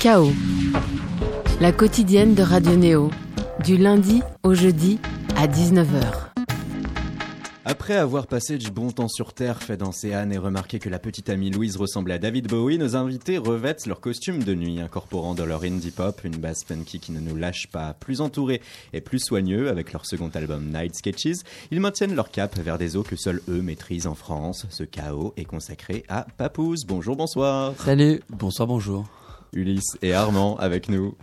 Chaos, la quotidienne de Radio Néo, du lundi au jeudi à 19h. Après avoir passé du bon temps sur Terre, fait danser Anne et remarqué que la petite amie Louise ressemblait à David Bowie, nos invités revêtent leur costume de nuit, incorporant dans leur indie pop une basse funky qui ne nous lâche pas, plus entourés et plus soigneux avec leur second album Night Sketches. Ils maintiennent leur cap vers des eaux que seuls eux maîtrisent en France. Ce chaos est consacré à Papouze. Bonjour, bonsoir. Salut. Bonsoir, bonjour. Ulysse et Armand avec nous.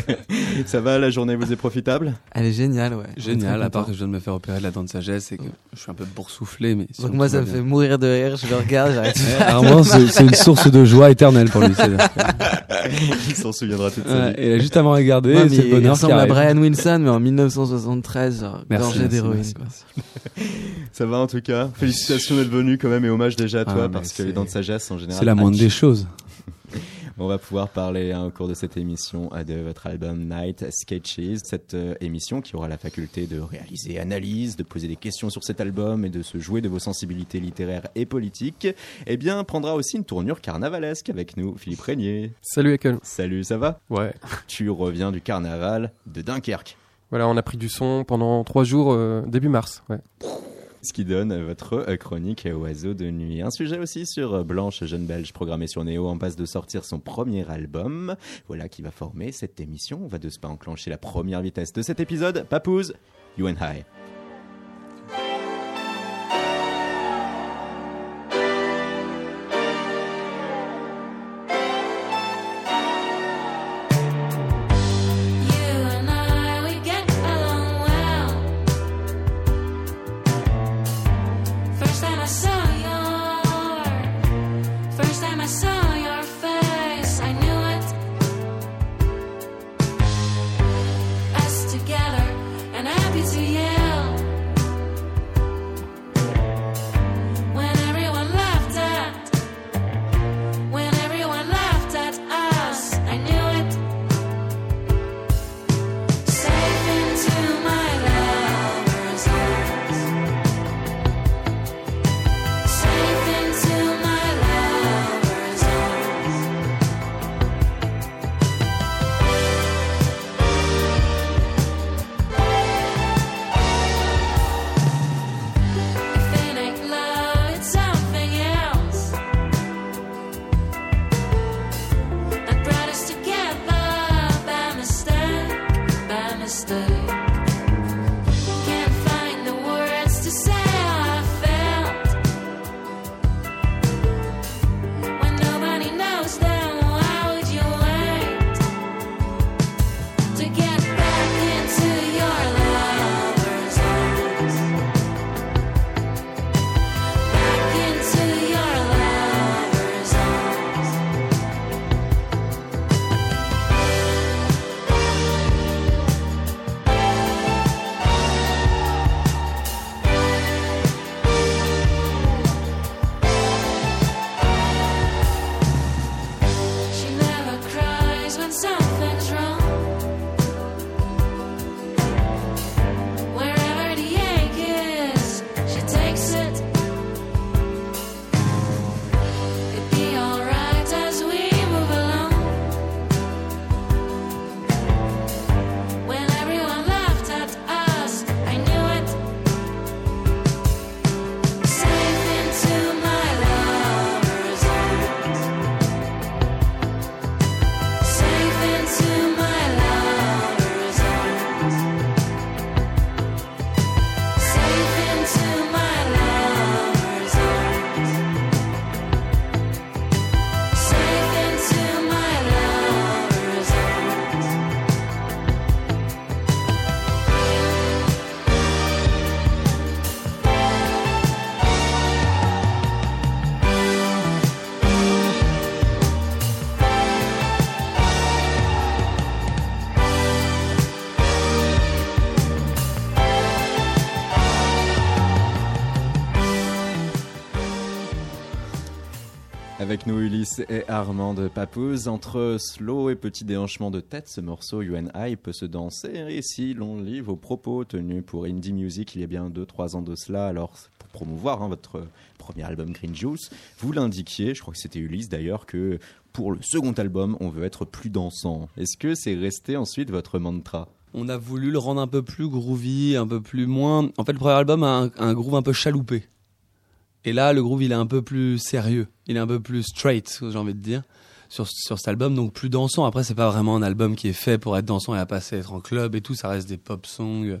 ça va, la journée vous est profitable? Elle est géniale, ouais. Génial, à part que je viens de me faire opérer de la dent de sagesse et que je suis un peu boursouflé. Mais Donc moi, ça me fait mourir de rire, je le regarde, j'arrête Armand, c'est une source de joie éternelle pour lui. Il s'en souviendra toute sa vie. Et juste avant regarder, c'est le bonheur Il ressemble à Brian Wilson, mais en 1973, gorgé d'héroïne. Ça va en tout cas? Félicitations d'être venu quand même et hommage déjà à toi ah, parce que les dents de sagesse en général. C'est la moindre des choses. On va pouvoir parler hein, au cours de cette émission euh, de votre album Night Sketches, cette euh, émission qui aura la faculté de réaliser analyse, de poser des questions sur cet album et de se jouer de vos sensibilités littéraires et politiques. Eh bien, prendra aussi une tournure carnavalesque avec nous, Philippe Régnier. Salut Ekel. Salut, ça va? Ouais. Tu reviens du carnaval de Dunkerque. Voilà, on a pris du son pendant trois jours euh, début mars. Ouais ce qui donne votre euh, chronique Oiseau de nuit. Un sujet aussi sur euh, Blanche, jeune belge programmée sur Néo en passe de sortir son premier album. Voilà qui va former cette émission. On va de ce pas enclencher la première vitesse de cet épisode. Papouze, you and high. Et Armand de Papouze. Entre slow et petit déhanchement de tête, ce morceau UNI peut se danser. Et si l'on lit vos propos tenus pour Indie Music il y a bien 2-3 ans de cela, alors pour promouvoir hein, votre premier album Green Juice, vous l'indiquiez, je crois que c'était Ulysse d'ailleurs, que pour le second album, on veut être plus dansant. Est-ce que c'est resté ensuite votre mantra? On a voulu le rendre un peu plus groovy, un peu plus moins. En fait, le premier album a un groove un peu chaloupé. Et là, le groove, il est un peu plus sérieux. Il est un peu plus straight, j'ai envie de dire, sur, sur cet album. Donc plus dansant. Après, c'est pas vraiment un album qui est fait pour être dansant et à passer être en club et tout. Ça reste des pop songs euh,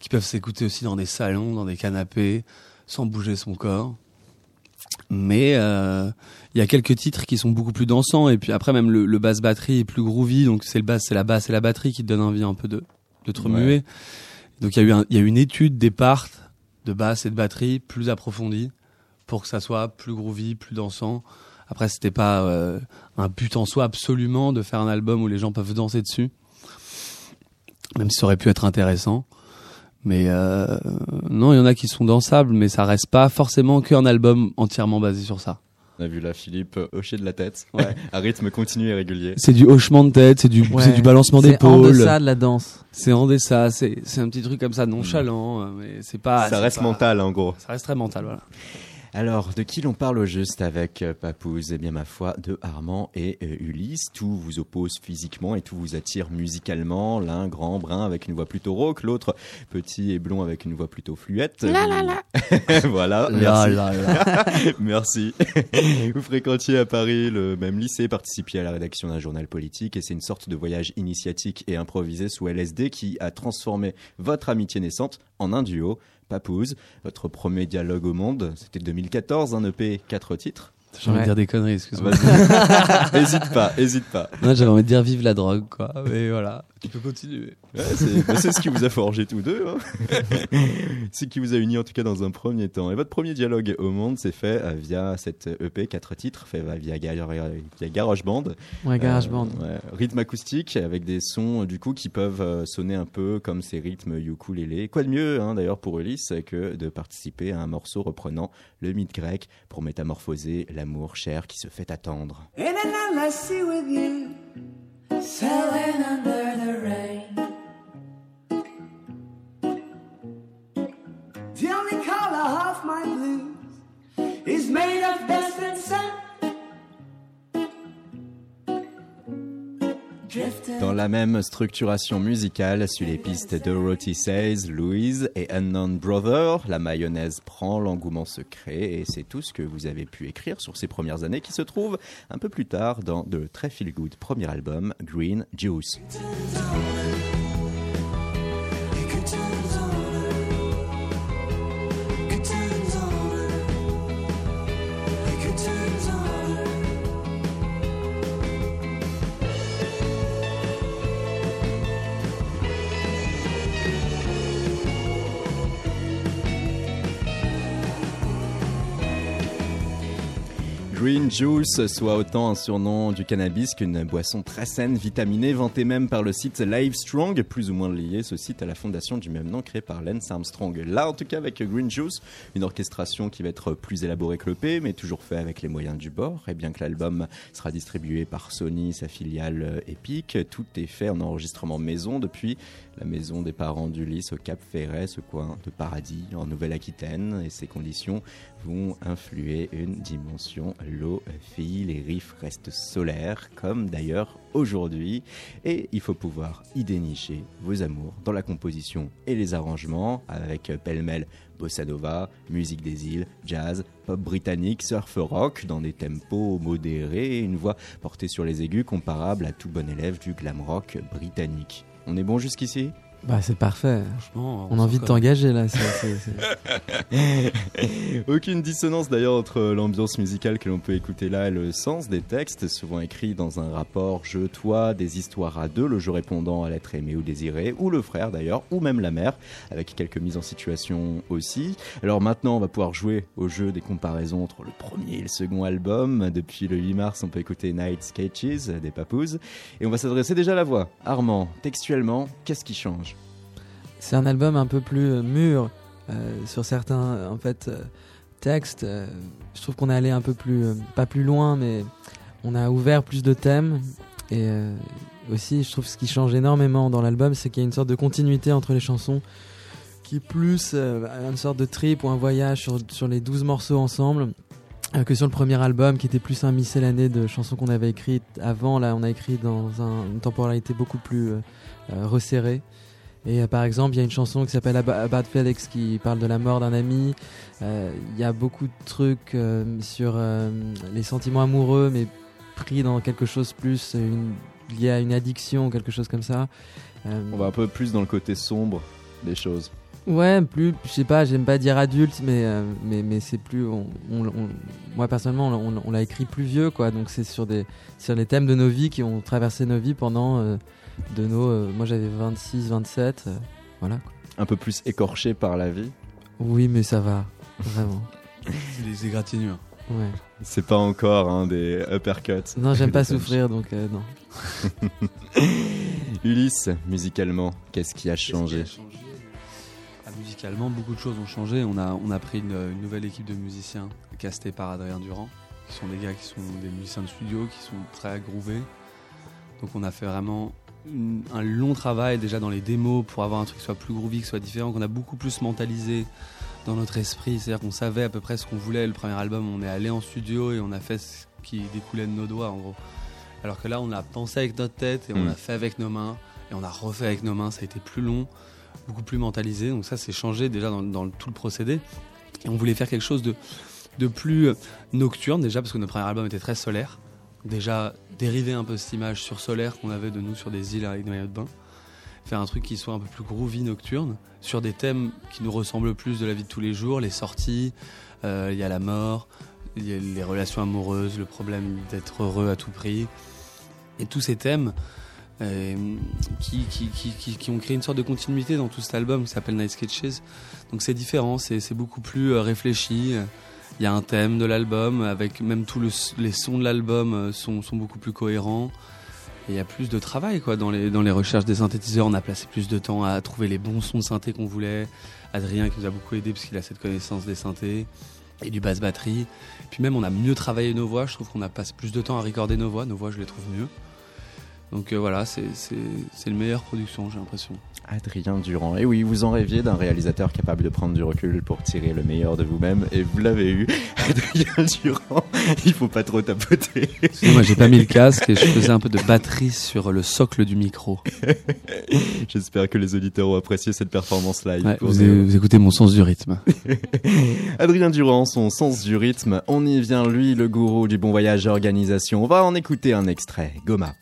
qui peuvent s'écouter aussi dans des salons, dans des canapés, sans bouger son corps. Mais euh, il y a quelques titres qui sont beaucoup plus dansants. Et puis après, même le, le basse batterie est plus groovy. Donc c'est le basse, c'est la basse et la batterie qui te donnent envie un peu de, de te remuer. Donc il y a eu un- il y a eu une étude des parts de basse et de batterie plus approfondie pour que ça soit plus groovy, plus dansant. Après, c'était pas euh, un but en soi absolument de faire un album où les gens peuvent danser dessus, même si ça aurait pu être intéressant. Mais euh, non, il y en a qui sont dansables, mais ça reste pas forcément qu'un album entièrement basé sur ça. On a vu là Philippe euh, hocher de la tête, Ouais. à rythme continu et régulier. C'est du hochement de tête, c'est du, Ouais. c'est du balancement C'est en deçà de la danse. c'est en deçà, c'est c'est un petit truc comme ça nonchalant, euh, mais c'est pas. Ça reste pas- mental en gros. Ça reste très mental, voilà. Alors, de qui l'on parle au juste avec euh, Papouze? Eh bien, ma foi, de Armand et euh, Ulysse. Tout vous oppose physiquement et tout vous attire musicalement. L'un grand, brun, avec une voix plutôt rauque. L'autre petit et blond avec une voix plutôt fluette. La la la. voilà, Là, merci. là, là. Merci. Vous fréquentiez à Paris le même lycée, participiez à la rédaction d'un journal politique et c'est une sorte de voyage initiatique et improvisé sous LSD qui a transformé votre amitié naissante en un duo. Papouze, votre premier dialogue au monde, c'était 2014, un EP, quatre titres. J'ai envie de dire des conneries, excuse-moi. Hésite pas, hésite pas. Non, J'avais envie de dire vive la drogue, quoi. Mais voilà, tu peux continuer. Ouais, c'est bah, c'est ce qui vous a forgé tous deux. Hein. c'est ce qui vous a uni en tout cas dans un premier temps. Et votre premier dialogue au monde s'est fait euh, via cette EP, quatre titres, fait euh, via, via GarageBand. Ouais, GarageBand. Euh, ouais, rythme acoustique avec des sons du coup qui peuvent euh, sonner un peu comme ces rythmes ukulélé. Quoi de mieux hein, d'ailleurs pour Ulysse que de participer à un morceau reprenant le mythe grec pour métamorphoser l'amour cher qui se fait attendre. The only color of my blues is made of dust and Dans la même structuration musicale, sur les pistes Dorothy Says, Louise et Unknown Brother, la mayonnaise prend l'engouement secret et c'est tout ce que vous avez pu écrire sur ces premières années qui se trouve un peu plus tard dans le très feel good premier album Green Juice. Juice, soit autant un surnom du cannabis qu'une boisson très saine, vitaminée, vantée même par le site Livestrong, plus ou moins lié ce site à la fondation du même nom créé par Lance Armstrong. Là, en tout cas, avec Green Juice, une orchestration qui va être plus élaborée que le P, mais toujours fait avec les moyens du bord. Et bien que l'album sera distribué par Sony, sa filiale euh, Epic, tout est fait en enregistrement maison depuis la maison des parents d'Ulysse au Cap Ferret, ce coin de paradis en Nouvelle-Aquitaine. Et ces conditions vont influer une dimension lo-fi. Les riffs restent solaires, comme d'ailleurs aujourd'hui. Et il faut pouvoir y dénicher vos amours dans la composition et les arrangements, avec pêle-mêle bossa nova, musique des îles, jazz, pop britannique, surf rock, dans des tempos modérés et une voix portée sur les aigus comparable à tout bon élève du glam rock britannique. On est bon jusqu'ici? Bah, c'est parfait. Franchement, On a envie de t'engager là. c'est- c'est- c'est- Aucune dissonance d'ailleurs entre l'ambiance musicale que l'on peut écouter là et le sens des textes, souvent écrits dans un rapport je-toi, des histoires à deux, le je répondant à l'être aimé ou désiré, ou le frère d'ailleurs, ou même la mère, avec quelques mises en situation aussi. Alors maintenant, on va pouvoir jouer au jeu des comparaisons entre le premier et le second album. Depuis le 8 mars, on peut écouter Night Sketches des Papous, et on va s'adresser déjà à la voix. Armand, textuellement, qu'est-ce qui change? C'est un album un peu plus euh, mûr euh, sur certains euh, en fait textes. je trouve qu'on est allé un peu plus, pas plus loin, mais on a ouvert plus de thèmes. Et aussi, je trouve ce qui change énormément dans l'album, c'est qu'il y a une sorte de continuité entre les chansons, qui est plus une sorte de trip ou un voyage sur, les 12 morceaux ensemble. que sur le premier album, qui était plus un miscellané de chansons qu'on avait écrites avant. Là, on a écrit dans un- une temporalité beaucoup plus resserrée. Et euh, par exemple, il y a une chanson qui s'appelle Ab- About Felix qui parle de la mort d'un ami. Euh, Il y a beaucoup de trucs euh, sur les sentiments amoureux, mais pris dans quelque chose plus une, lié à une addiction, quelque chose comme ça. On va un peu plus dans le côté sombre des choses. Ouais, plus, je sais pas, j'aime pas dire adulte, mais, mais, mais c'est plus. On, on- on- moi, personnellement, on, on l'a écrit plus vieux, quoi. Donc, c'est sur, des, sur les thèmes de nos vies qui ont traversé nos vies pendant. De nos. euh, moi, j'avais 26, 27. euh, voilà. quoi. Un peu plus écorché par la vie. Oui, mais ça va. Vraiment. C'est les égratignures. Ouais. C'est pas encore hein, des uppercuts. Non, j'aime pas souffrir, donc euh, non. Ulysse, musicalement, qu'est-ce qui a changé? Ah, Musicalement, beaucoup de choses ont changé. On a, on a pris une, une nouvelle équipe de musiciens castés par Adrien Durand, qui sont des gars qui sont des musiciens de studio, qui sont très aggrouvés. Donc on a fait vraiment une- un long travail déjà dans les démos pour avoir un truc qui soit plus groovy, qui soit différent, qu'on a beaucoup plus mentalisé dans notre esprit. C'est-à-dire qu'on savait à peu près ce qu'on voulait. Le premier album, on est allé en studio et on a fait ce qui découlait de nos doigts en gros. Alors que là, on a pensé avec notre tête et on Mm. a fait avec nos mains et on a refait avec nos mains. Ça a été plus long, beaucoup plus mentalisé. Donc ça, c'est changé déjà dans, tout le procédé. Et on voulait faire quelque chose de, de plus nocturne déjà parce que notre premier album était très solaire. Déjà dériver un peu cette image sur solaire qu'on avait de nous sur des îles avec des maillots de bain. Faire un truc qui soit un peu plus groovy nocturne sur des thèmes qui nous ressemblent plus de la vie de tous les jours, les sorties, euh, il y a la mort, les relations amoureuses, le problème d'être heureux à tout prix. Et tous ces thèmes euh, qui, qui, qui, qui, ont créé une sorte de continuité dans tout cet album qui s'appelle Night Sketches. Donc c'est différent, c'est c'est beaucoup plus euh, réfléchi. Il y a un thème de l'album, avec même tous le- les sons de l'album euh, sont, sont beaucoup plus cohérents. Il y a plus de travail quoi, dans, les, dans les recherches des synthétiseurs. On a placé plus de temps à trouver les bons sons de synthé qu'on voulait. Adrien qui nous a beaucoup aidé parce qu'il a cette connaissance des synthés et du basse batterie. Puis même on a mieux travaillé nos voix. Je trouve qu'on a passé plus de temps à recorder nos voix. Nos voix je les trouve mieux. Donc euh, voilà, c'est une meilleure production j'ai l'impression. Adrien Durand. Et oui, vous en rêviez d'un réalisateur capable de prendre du recul pour tirer le meilleur de vous-même, et vous l'avez eu. Adrien Durand, il faut pas trop tapoter. Moi j'ai pas mis le casque et je faisais un peu de batterie sur le socle du micro. J'espère que les auditeurs ont apprécié cette performance live. Ouais, vous, écoutez mon sens du rythme. Adrien Durand, son sens du rythme, on y vient, lui, le gourou du bon voyage organisation. On va en écouter un extrait. Goma.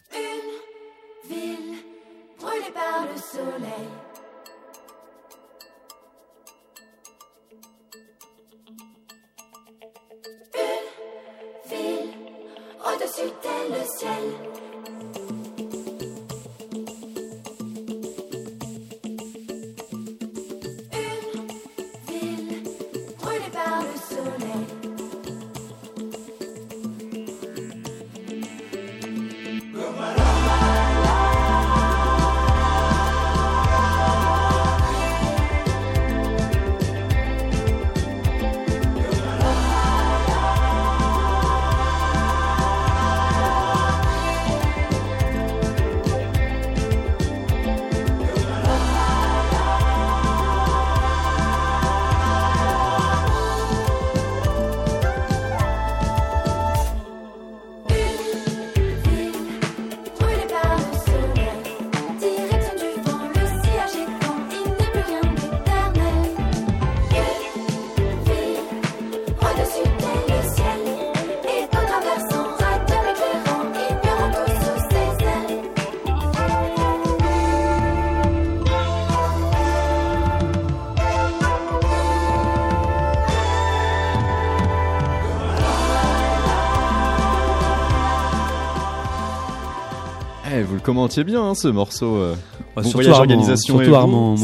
Commentiez bien, hein, ce morceau. euh. Ouais, Bon surtout voyage Armand, surtout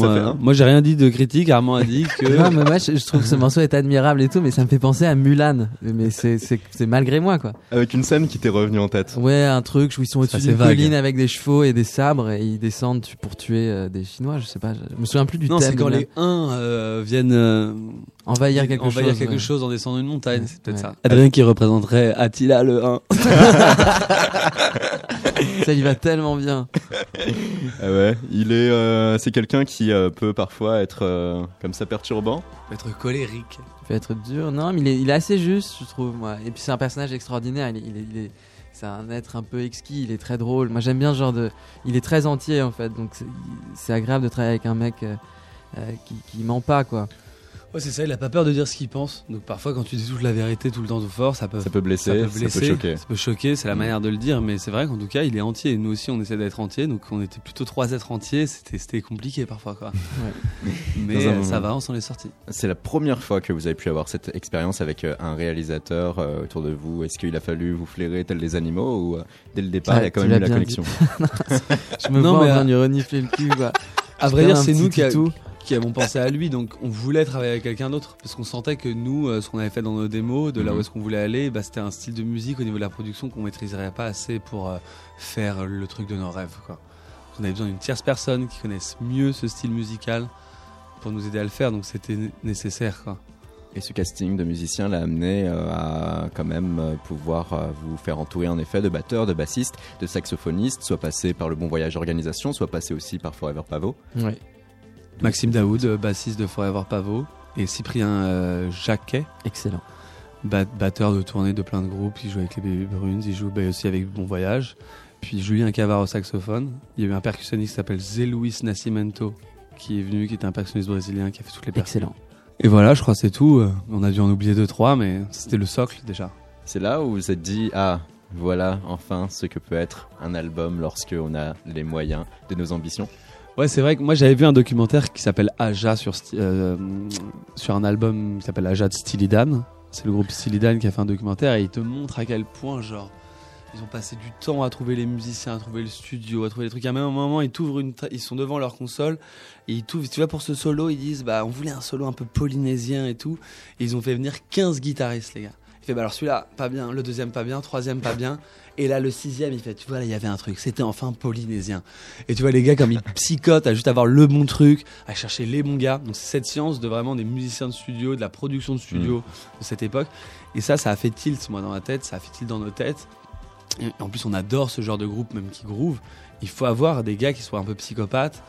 Moi, fait un. moi, j'ai rien dit de critique. Armand a dit que. Non, mais moi, je, je trouve que ce morceau est admirable et tout, mais ça me fait penser à Mulan. Mais c'est- c'est c'est malgré moi, quoi. Avec une scène qui t'est revenue en tête. Ouais, un truc où ils sont au-dessus d'une colline avec des chevaux et des sabres et ils descendent pour tuer euh, des Chinois, je sais pas. Je, me souviens plus du non, thème. c'est quand les uns euh, viennent euh, Envahir quelque envahir chose. quelque ouais. chose en descendant une montagne. Ouais, C'est peut-être ouais. ça. Adrien qui représenterait Attila le 1. Ça lui va tellement bien. Ah ouais, il est, euh, c'est quelqu'un qui euh, peut parfois être euh, comme ça perturbant. Être colérique. Il peut être dur. Non, mais il est, il est assez juste, je trouve. Moi. Et puis c'est un personnage extraordinaire. Il est, il est, il est- c'est un être un peu exquis. Il est très drôle. Moi, j'aime bien ce genre de. Il est très entier en fait. Donc c'est- agréable de travailler avec un mec euh, qui, qui ment pas, quoi. Ouais, c'est ça, il a pas peur de dire ce qu'il pense. Donc parfois, quand tu dis toute la vérité tout le temps tout fort, ça peut, Ça peut blesser, ça peut ça peut blesser, choquer. ça peut choquer, c'est la Mm. manière de le dire, mais c'est vrai qu'en tout cas, il est entier. Et nous aussi, on essaie d'être entier, donc on était plutôt trois êtres entiers. C'était, c'était compliqué parfois, quoi. Mais un euh, ça va, on s'en est sorti. C'est la première fois que vous avez pu avoir cette expérience avec euh, un réalisateur euh, autour de vous. Est-ce qu'il a fallu vous flairer tel des animaux ou euh, dès le départ Ah, il y a quand tu même eu la connexion Je me Non, vois mais, en train euh, de renifler le cul, quoi. À vrai dire, c'est nous qui, a-. qui avons pensé à lui, donc on voulait travailler avec quelqu'un d'autre, parce qu'on sentait que nous, euh, ce qu'on avait fait dans nos démos, de là où Mhm. est-ce qu'on voulait aller, bah, c'était un style de musique au niveau de la production qu'on maîtriserait pas assez pour euh, faire le truc de nos rêves. Quoi. On avait besoin d'une tierce personne qui connaisse mieux ce style musical pour nous aider à le faire, donc c'était né- nécessaire. Quoi. Et ce casting de musiciens l'a amené euh, à quand même euh, pouvoir euh, vous faire entourer en effet de batteurs, de bassistes, de saxophonistes, soit passé par le Bon Voyage Organisation, soit passé aussi par Forever Pavot. Ouais. Maxime Daoud, euh, bassiste de Forever Pavot, et Cyprien euh, Jacquet, Excellent. bat- batteur de tournée de plein de groupes, il joue avec les Baby Bruns, il joue bah, aussi avec Bon Voyage. Puis Julien Cavard au saxophone. Il y a eu un percussionniste qui s'appelle Zé Luis Nascimento qui est venu, qui était un percussionniste brésilien qui a fait toutes les percussions. Excellent. Et voilà, je crois que c'est tout. Euh, On a dû en oublier deux, trois, mais c'était le socle déjà. C'est là où vous vous êtes dit ah voilà enfin ce que peut être un album lorsque on a les moyens de nos ambitions. Ouais, c'est vrai que moi j'avais vu un documentaire qui s'appelle Aja sur, euh, sur un album qui s'appelle Aja de Stylidan. C'est le groupe Stylidan qui a fait un documentaire et il te montre à quel point, genre, ils ont passé du temps à trouver les musiciens, à trouver le studio, à trouver les trucs. À un moment, ils ils sont devant leur console et ils t'ouvrent. Tu vois, pour ce solo, ils disent, bah, on voulait un solo un peu polynésien et tout. Et ils ont fait venir 15 guitaristes, les gars. Fait, bah alors celui-là, pas bien, le deuxième, pas bien, troisième, pas bien. Et là, le sixième, il fait, tu vois, là, il y avait un truc. C'était enfin polynésien. Et tu vois, les gars, comme ils psychotent à juste avoir le bon truc, à chercher les bons gars. Donc, c'est cette science de vraiment des musiciens de studio, de la production de studio de cette époque. Et ça, ça a fait tilt, moi, dans ma tête, ça a fait tilt dans nos têtes. Et en plus, on adore ce genre de groupe, même qui groove. Il faut avoir des gars qui soient un peu psychopathes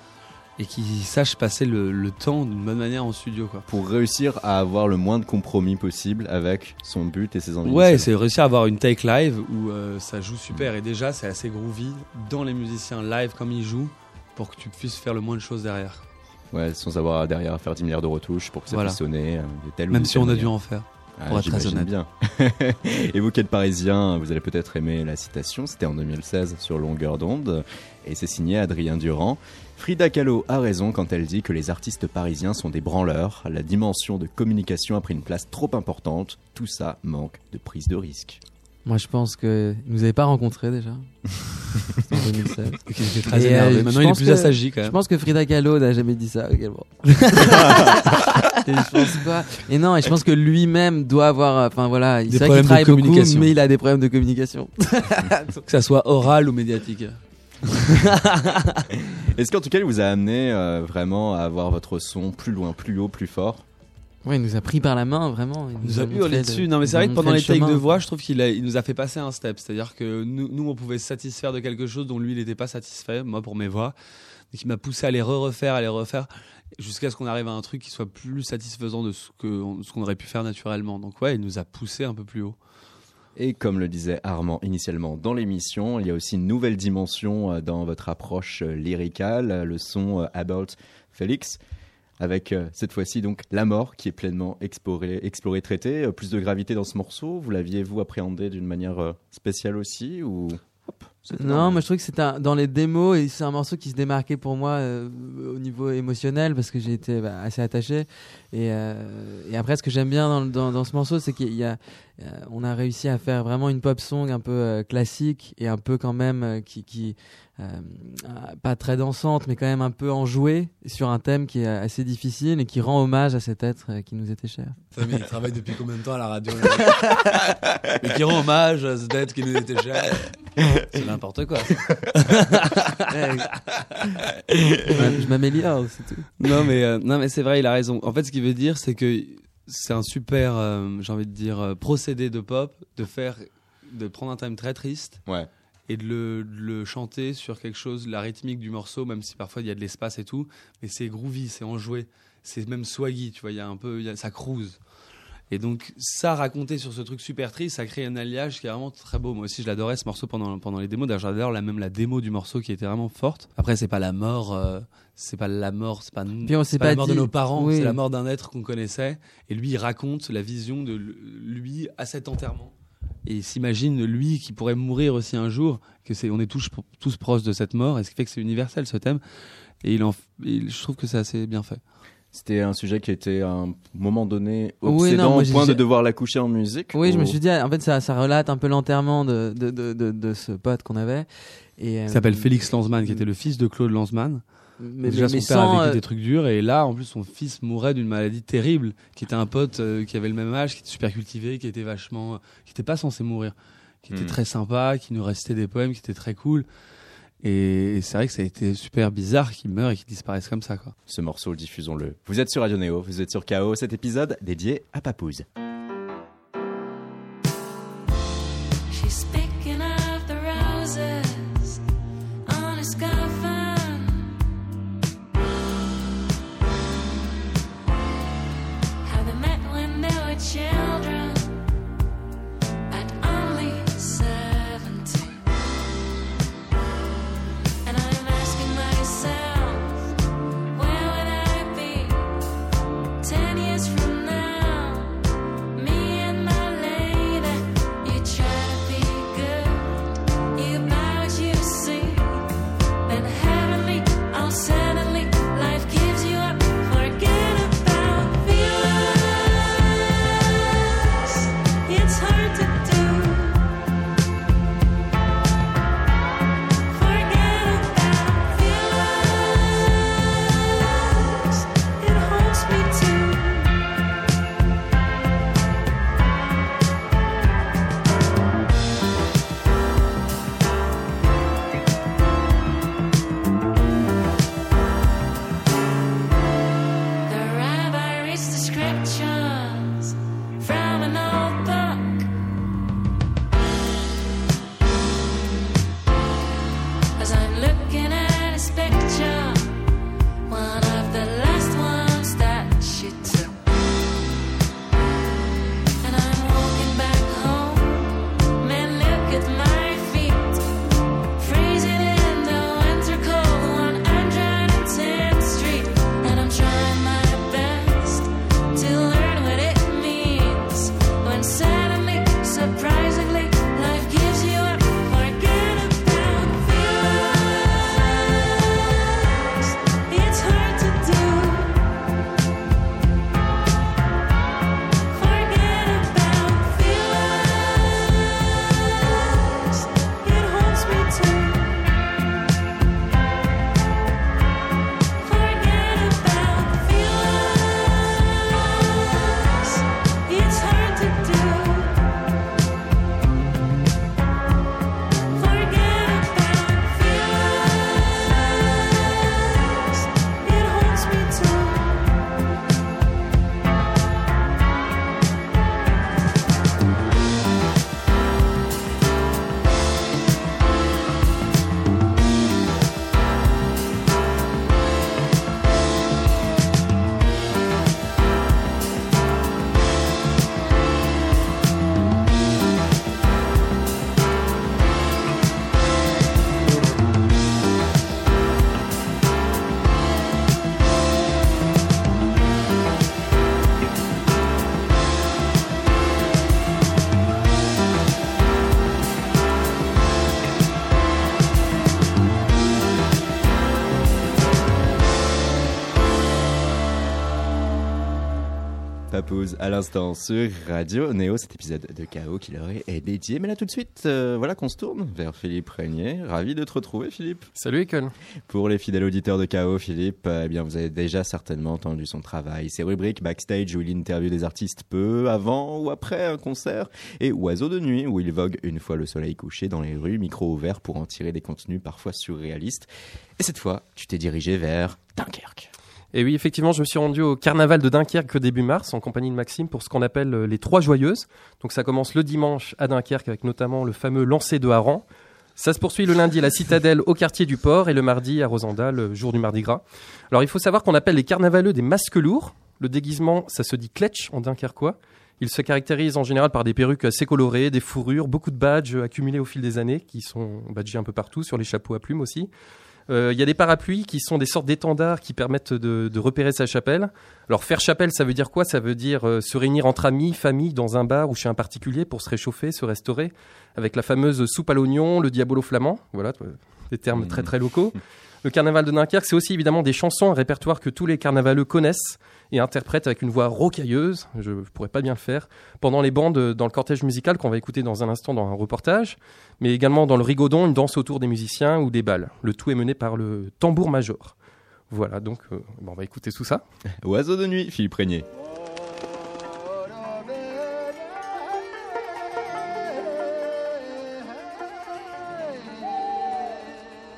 et qui sachent passer le, le temps d'une bonne manière en studio, quoi. Pour réussir à avoir le moins de compromis possible avec son but et ses envies. Ouais, c'est réussir à avoir une take live où euh, ça joue super et déjà c'est assez groovy dans les musiciens live comme ils jouent pour que tu puisses faire le moins de choses derrière. Ouais, sans avoir derrière à faire 10 milliards de retouches pour que ça Voilà. puisse sonner euh, ou Même si on a dû en faire. Ah, pour être très bien. et vous qui êtes parisien, vous allez peut-être aimer la citation. C'était en 2016 sur Longueur d'onde. Et c'est signé Adrien Durand. Frida Kahlo a raison quand elle dit que les artistes parisiens sont des branleurs. La dimension de communication a pris une place trop importante. Tout ça manque de prise de risque. Moi, je pense que vous nous avez pas rencontrés déjà. en 2016. Donc il était très Et, énervé. euh, Maintenant je il est pense plus que- assagi quand Je pense que Frida Kahlo n'a jamais dit ça également. et je pense pas. Et non, et je pense que lui-même doit avoir, enfin voilà, Des c'est vrai qu'il problèmes de travaille beaucoup, communication. mais il a des problèmes de communication. Que ça soit oral ou médiatique. Est-ce qu'en tout cas, il vous a amené euh, vraiment à avoir votre son plus loin, plus haut, plus fort? Ouais, il nous a pris par la main, vraiment. Il nous a hurlé dessus. Non mais c'est vrai que pendant les le takes de voix, je trouve qu'il il nous a fait passer un step. C'est-à-dire que nous, nous, on pouvait se satisfaire de quelque chose dont lui il n'était pas satisfait. Moi pour mes voix, donc il m'a poussé à les re-refaire, à les refaire, jusqu'à ce qu'on arrive à un truc qui soit plus satisfaisant de ce que ce qu'on aurait pu faire naturellement. Donc ouais, il nous a poussé un peu plus haut. Et comme le disait Armand initialement dans l'émission, il y a aussi une nouvelle dimension euh, dans votre approche euh, lyricale, euh, le son About Félix, avec cette fois-ci donc la mort qui est pleinement explorée, explorée traitée. Plus de gravité dans ce morceau, vous l'aviez vous appréhendé d'une manière spéciale aussi ou? Non, moi je trouve que c'était un- dans les démos et c'est un morceau qui se démarquait pour moi euh, au niveau émotionnel parce que j'ai été bah, assez attaché. Et, euh, et après, ce que j'aime bien dans, dans, dans ce morceau, c'est qu'il y a, euh, on a réussi à faire vraiment une pop song un peu euh, classique et un peu quand même euh, qui, qui pas très dansante, mais quand même un peu enjouée sur un thème qui est assez difficile et qui rend hommage à cet être euh, qui nous était cher. mais il travaille depuis combien de temps à la radio Et qui rend hommage à cette dette qui nous était chère. C'est n'importe quoi. je m'a- je m'améliore, c'est tout. non mais euh, non mais c'est vrai, il a raison. En fait, ce qu'il veut dire, c'est que c'est un super, euh, j'ai envie de dire, euh, procédé de pop de faire, de prendre un thème très triste Ouais. Et de le, de le chanter sur quelque chose, la rythmique du morceau, même si parfois il y a de l'espace et tout, mais c'est groovy, c'est enjoué, c'est même swaggy, tu vois, il y a un peu, il y a- ça cruise. Et donc ça raconté sur ce truc super triste, ça crée un alliage qui est vraiment très beau. Moi aussi je l'adorais ce morceau pendant pendant les démos. D'ailleurs j'adore la même la démo du morceau qui était vraiment forte. Après c'est pas la mort, euh, c'est pas la mort, c'est pas, Puis on c'est s'est pas, la pas mort de nos parents, oui. c'est la mort d'un être qu'on connaissait. Et lui il raconte la vision de lui à cet enterrement. Et il s'imagine lui qui pourrait mourir aussi un jour, que c'est on est tous tous proches de cette mort. Et ce qui fait que c'est universel ce thème. Et il en, il- je trouve que c'est assez bien fait. C'était un sujet qui était à un moment donné Oui, non, obsédant au point de devoir la coucher en musique. Oui, je me suis dit, en fait, ça, ça relate un peu l'enterrement de, de, de, de, de ce pote qu'on avait. Et, euh, Il s'appelle Félix Lanzmann, qui était le fils de Claude Lanzmann. Mais, Déjà, mais- mais son père a sans, vécu euh, des trucs durs, et là, en plus, son fils mourait d'une maladie terrible, qui était un pote euh, qui avait le même âge, qui était super cultivé, qui était vachement, qui était pas censé mourir, qui était Hmm. très sympa, qui nous restait des poèmes, qui était très cool. Et, c'est vrai que ça a été super bizarre qu'il meure et qu'il disparaisse comme ça, quoi. Ce morceau, diffusons-le. Vous êtes sur Radio Néo, vous êtes sur KO, cet épisode dédié à Papouze. À l'instant sur Radio Néo, cet épisode de KO qui leur est dédié. Mais là tout de suite, euh, voilà qu'on se tourne vers Philippe Régnier. Ravi de te retrouver Philippe. Salut Econ. Pour les fidèles auditeurs de KO, Philippe, eh bien vous avez déjà certainement entendu son travail. Ses rubriques backstage où il interviewe des artistes peu avant ou après un concert et Oiseau de nuit où il vogue une fois le soleil couché dans les rues, micro ouvert pour en tirer des contenus parfois surréalistes. Et cette fois, tu t'es dirigé vers Dunkerque. Et oui, effectivement, je me suis rendu au carnaval de Dunkerque début mars en compagnie de Maxime pour ce qu'on appelle euh, les Trois Joyeuses. Donc ça commence le dimanche à Dunkerque avec notamment le fameux lancer de hareng. Ça se poursuit le lundi à la Citadelle au quartier du Port et le mardi à Rosanda, le jour du Mardi Gras. Alors il faut savoir qu'on appelle les carnavaleux des masques lourds. Le déguisement, ça se dit kletch en dunkerquois. Il se caractérise en général par des perruques assez colorées, des fourrures, beaucoup de badges accumulés au fil des années qui sont badgés un peu partout, sur les chapeaux à plumes aussi. Euh, Il y a des parapluies qui sont des sortes d'étendards qui permettent de, de repérer sa chapelle. Alors faire chapelle, ça veut dire quoi? Ça veut dire euh, se réunir entre amis, famille, dans un bar ou chez un particulier pour se réchauffer, se restaurer, avec la fameuse soupe à l'oignon, le diabolo flamand, voilà, euh, des termes très très locaux. Le carnaval de Dunkerque, c'est aussi évidemment des chansons, un répertoire que tous les carnavaleux connaissent et interprètent avec une voix rocailleuse, je ne pourrais pas bien le faire, pendant les bandes euh, dans le cortège musical qu'on va écouter dans un instant dans un reportage, mais également dans le rigodon, une danse autour des musiciens ou des balles. Le tout est mené par le tambour major. Voilà, donc euh, bon, on va écouter tout ça. Oiseau de nuit, Philippe Régnier.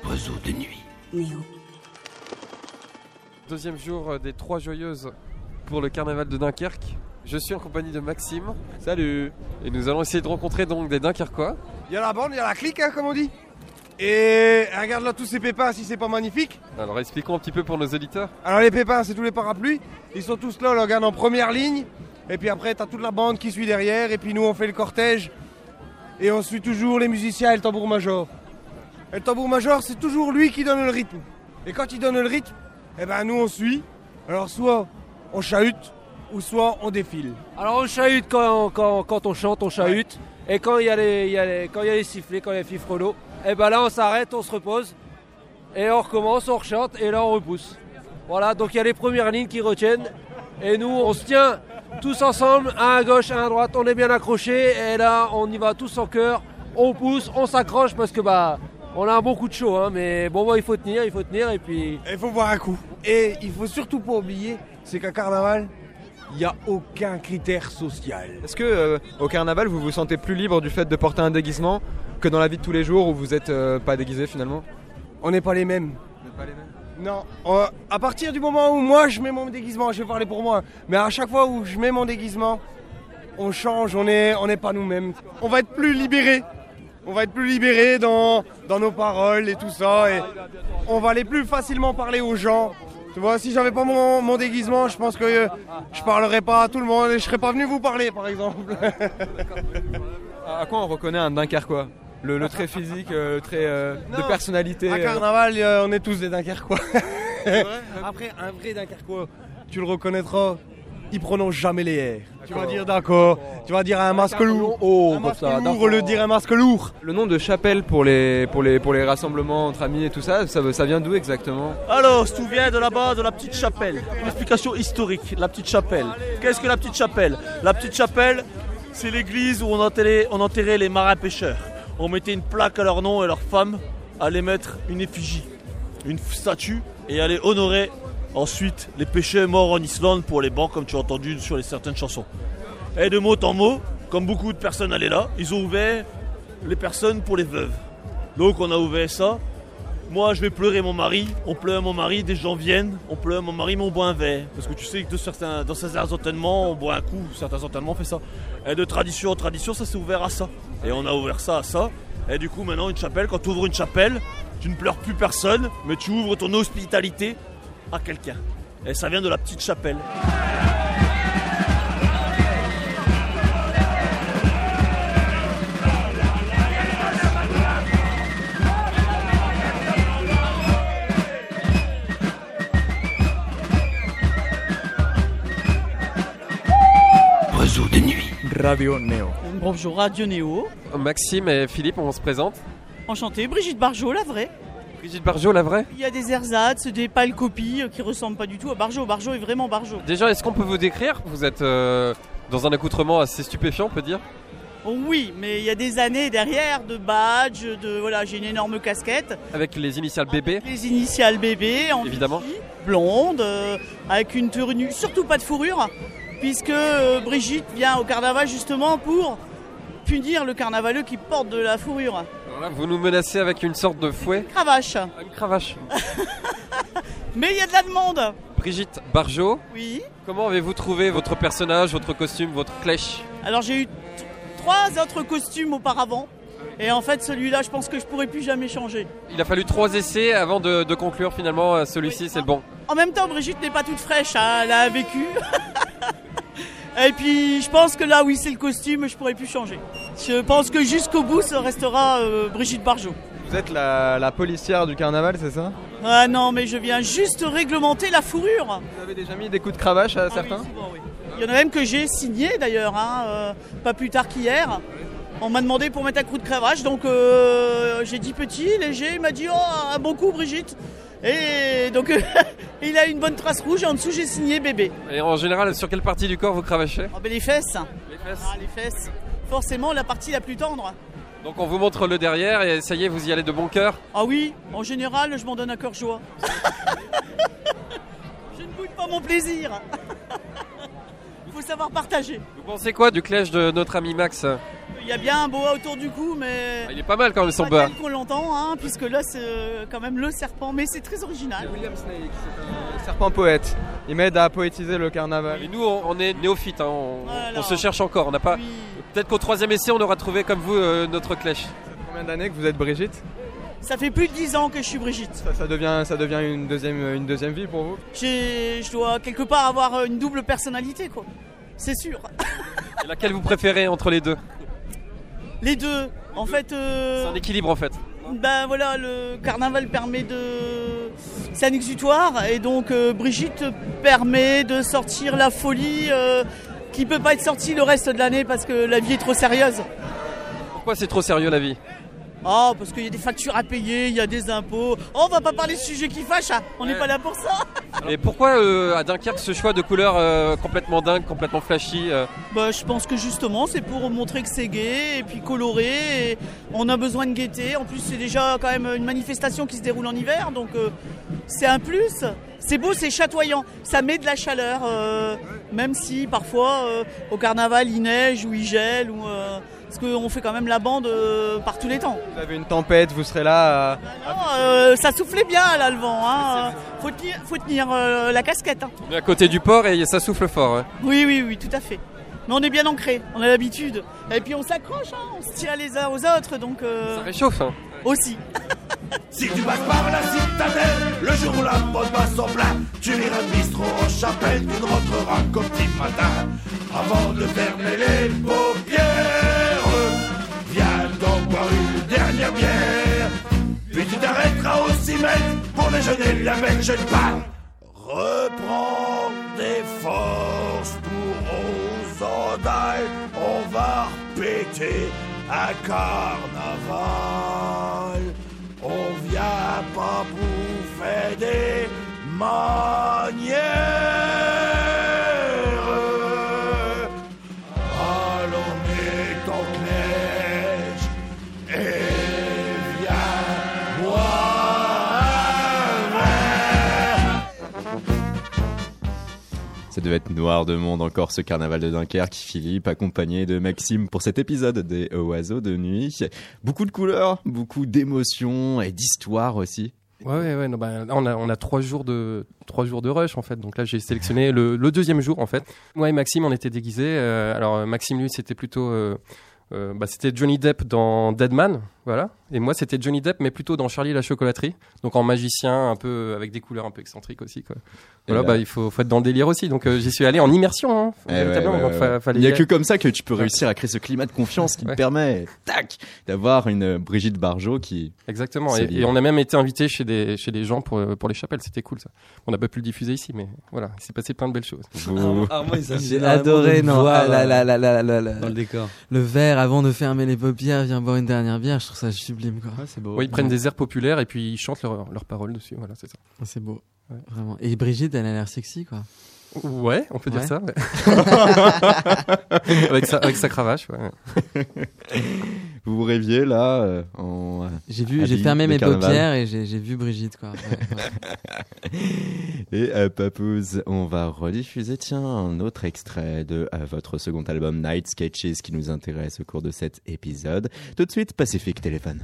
Oiseau de nuit. Néo. Deuxième jour euh, des Trois Joyeuses pour le carnaval de Dunkerque. Je suis en compagnie de Maxime. Salut Et nous allons essayer de rencontrer donc des Dunkerquois. Il y a la bande, il y a la clique, hein, comme on dit. Et regarde là tous ces pépins, si c'est pas magnifique. Alors expliquons un petit peu pour nos auditeurs. Alors les pépins, c'est tous les parapluies. Ils sont tous là, là, regarde, en première ligne. Et puis après, t'as toute la bande qui suit derrière. Et puis nous, on fait le cortège. Et on suit toujours les musiciens et le tambour major. Et le tambour major, c'est toujours lui qui donne le rythme. Et quand il donne le rythme, eh ben nous, on suit. Alors soit on chahute, ou soit on défile. Alors on chahute quand, quand, quand on chante, on chahute. Et quand il y, a les- il y, a les- quand il y a les sifflets, quand il y a les fifrelots, et ben là on s'arrête, on se repose. Et on recommence, on rechante et là on repousse. Voilà, donc il y a les premières lignes qui retiennent. Et nous on se tient tous ensemble, un à gauche, un à droite, on est bien accrochés. Et là on y va tous en cœur, on pousse, on s'accroche parce que bah on a un bon coup de chaud. Hein, mais bon, bah, il faut tenir, il faut tenir. Et puis Il faut boire un coup. Et il faut surtout pas oublier, c'est qu'à carnaval, il n'y a aucun critère social. Est-ce que euh, au carnaval vous vous sentez plus libre du fait de porter un déguisement que dans la vie de tous les jours où vous êtes euh, pas déguisé finalement? On n'est pas les mêmes. Non, euh, à partir du moment où moi je mets mon déguisement, je vais parler pour moi, mais à chaque fois où je mets mon déguisement, on change, on n'est on n'est pas nous-mêmes. On va être plus libérés. On va être plus libérés dans, dans nos paroles et tout ça. Et on va aller plus facilement parler aux gens. Tu vois, si j'avais pas mon, mon déguisement, je pense que euh, je parlerais pas à tout le monde et je serais pas venu vous parler, par exemple. À quoi on reconnaît un Dunkerquois? Le, le trait physique, euh, le trait euh, de personnalité À euh, carnaval, euh, on est tous des Dunkerquois. Après, un vrai Dunkerquois, tu le reconnaîtras, il prononce jamais les R. Tu vas dire d'accord, tu vas dire un masque lourd. oh, un comme masque ça, lourd, le dire un masque lourd. Le nom de chapelle pour les, pour les, pour les rassemblements entre amis et tout ça, ça, ça vient d'où exactement? Alors, tout vient de là-bas, de la petite chapelle. Une explication historique, la petite chapelle. Qu'est-ce que la petite chapelle? La petite chapelle, c'est l'église où on enterrait, on enterrait les marins pêcheurs. On mettait une plaque à leur nom et leurs femmes allaient mettre une effigie, une statue, et allaient honorer ensuite les pêcheurs morts en Islande pour les bancs, comme tu as entendu sur certaines chansons. Et de mot en mot, comme beaucoup de personnes allaient là, ils ont ouvert les personnes pour les veuves. Donc on a ouvert ça moi, je vais pleurer mon mari, on pleure mon mari, des gens viennent, on pleure mon mari, mais on boit un verre. Parce que tu sais que certains, dans certains enterrements, on boit un coup, certains enterrements, on fait ça. Et de tradition en tradition, ça s'est ouvert à ça. Et on a ouvert ça à ça. Et du coup, maintenant, une chapelle, quand tu ouvres une chapelle, tu ne pleures plus personne, mais tu ouvres ton hospitalité à quelqu'un. Et ça vient de la petite chapelle. Oiseau de nuit. Radio Néo. Bonjour Radio Néo. Maxime et Philippe, on se présente. Enchanté, Brigitte Barjot, la vraie. Brigitte Barjot, la vraie Il y a des ersatz, des pâles copies euh, qui ressemblent pas du tout à Barjot. Barjot est vraiment Barjot. Déjà, est-ce qu'on peut vous décrire? Vous êtes euh, dans un accoutrement assez stupéfiant, on peut dire? Oui, mais il y a des années derrière de badge, de voilà, j'ai une énorme casquette, Avec les initiales bébé, les initiales bébé en évidemment. blonde, euh, avec une tenue, surtout pas de fourrure, puisque euh, Brigitte vient au carnaval justement pour punir le carnavaleux qui porte de la fourrure. Vous nous menacez avec une sorte de fouet. Cravache. Une cravache. Mais il y a de la demande. Brigitte Barjot, Oui. comment avez-vous trouvé votre personnage, votre costume, votre clèche? Alors j'ai eu trois autres costumes auparavant. Et en fait, celui-là, je pense que je pourrais plus jamais changer. Il a fallu trois essais avant de, de conclure finalement euh, celui-ci, c'est le bon. En même temps, Brigitte n'est pas toute fraîche, hein, elle a vécu. Et puis, je pense que là, oui, c'est le costume, je pourrais plus changer. Je pense que jusqu'au bout, ça restera euh, Brigitte Barjot. Vous êtes la, la policière du carnaval, c'est ça? Ah non, mais je viens juste réglementer la fourrure. Vous avez déjà mis des coups de cravache à certains? Il y en a même que j'ai signé d'ailleurs, hein, euh, pas plus tard qu'hier. On m'a demandé pour mettre un coup de cravache, donc euh, j'ai dit petit, léger, il m'a dit oh un bon coup Brigitte. Et donc il a une bonne trace rouge et en dessous j'ai signé bébé. Et en général, sur quelle partie du corps vous cravachez? Oh, ben, les fesses. Les fesses. Ah, les fesses. Forcément la partie la plus tendre. Donc on vous montre le derrière et ça y est, vous y allez de bon cœur. Ah oui, en général je m'en donne à cœur joie. je ne boude pas mon plaisir. Il faut savoir partager. Vous pensez quoi du clash de notre ami Max? Il y a bien un boa autour du cou, mais. Il est pas mal quand même son tel qu'on l'entend, hein, puisque là c'est euh, quand même le serpent, mais c'est très original. William Snake, c'est un serpent poète. Il m'aide à poétiser le carnaval. Et nous, on, est néophytes, hein, on, Voilà. on se cherche encore. On n'a pas. Peut-être qu'au troisième essai, on aura trouvé comme vous euh, notre clash. Combien d'années que vous êtes Brigitte? Ça fait plus de 10 ans que je suis Brigitte. ça, ça devient, ça devient une, deuxième, une deuxième vie pour vous? J'ai- Je dois quelque part avoir euh, une double personnalité, quoi. C'est sûr. Et laquelle vous préférez entre les deux? Les deux, en fait. euh, C'est un équilibre en fait. Ben voilà, le carnaval permet de. C'est un exutoire et donc euh, Brigitte permet de sortir la folie euh, qui peut pas être sortie le reste de l'année parce que la vie est trop sérieuse. Pourquoi c'est trop sérieux la vie? Oh, parce qu'il y a des factures à payer, il y a des impôts. Oh, on va pas parler de sujets qui fâchent, hein. on n'est pas là pour ça. Et pourquoi euh, à Dunkerque ce choix de couleurs euh, complètement dingue, complètement flashy euh, Bah, je pense que justement, c'est pour montrer que c'est gay et puis coloré. Et on a besoin de gaieté. En plus, c'est déjà quand même une manifestation qui se déroule en hiver, donc c'est un plus. C'est beau, c'est chatoyant. Ça met de la chaleur, même si parfois au carnaval il neige ou il gèle ou parce qu'on fait quand même la bande euh, par tous les temps. Vous avez une tempête, vous serez là. Non, euh, ça soufflait bien là le vent. Hein. Faut tenir, faut tenir euh, la casquette. hein. On est à côté du port et ça souffle fort. hein. Oui, oui, oui, tout à fait. Mais on est bien ancré, on a l'habitude. Et puis on s'accroche, hein, on se tire les uns aux autres, donc. euh, Ça réchauffe. Aussi. Si tu passes par la citadelle, le jour où la mode va s'en plein, tu iras de bistrot en chapelle, tu ne rentreras qu'au petit matin. Avant de fermer les paupières, viens donc boire une dernière bière. Puis tu t'arrêteras au cimetière pour déjeuner la belle jeune pas. Reprends des forces pour Ozodai, on va repéter un carnaval. On vient pas bouffer des manières. Devait être noir de monde encore ce carnaval de Dunkerque. Philippe accompagné de Maxime pour cet épisode des Oiseaux de nuit. Beaucoup de couleurs, beaucoup d'émotions et d'histoires aussi. Ouais, ouais, ouais. bah, on a, trois jours de trois jours de rush en fait. Donc là, j'ai sélectionné le, deuxième jour en fait. Moi et Maxime, on était déguisés. euh, alors Maxime, lui, c'était plutôt, euh, euh, bah, c'était Johnny Depp dans Deadman, voilà. Et moi, c'était Johnny Depp, mais plutôt dans Charlie et la chocolaterie. Donc en magicien, un peu avec des couleurs un peu excentriques aussi, quoi. Voilà, là- bah, il faut, faut être dans le délire aussi. Donc euh, j'y suis allé en immersion, hein, Eh ouais, véritablement. ouais, Donc, ouais, fa- ouais. fallait Il n'y a que comme ça que tu peux réussir à créer ce climat de confiance qui te permet, tac, d'avoir une Brigitte Barjot qui. Exactement. Et, on a même été invité chez des, chez des gens pour, euh, pour les chapelles. C'était cool ça. On n'a pas pu le diffuser ici, mais voilà, il s'est passé plein de belles choses. Vous- J'ai adoré, non, ah, dans le décor. Le verre avant de fermer les paupières, viens boire une dernière bière, je trouve ça sublime quoi. c'est beau. Ouais, ils prennent des airs populaires et puis ils chantent leurs leurs paroles dessus. Voilà, c'est ça. C'est beau, vraiment. Et Brigitte, elle a l'air sexy quoi. Ouais, on peut dire Ouais. ça. ouais. avec, sa, avec sa cravache. Ouais. Vous vous rêviez là euh, en. euh, J'ai vu, j'ai fermé mes carnaval. paupières et j'ai j'ai vu Brigitte quoi. Ouais, ouais. Et euh, Papouze, on va rediffuser tiens un autre extrait de euh, votre second album Night Sketches qui nous intéresse au cours de cet épisode. Tout de suite, Pacific Téléphone.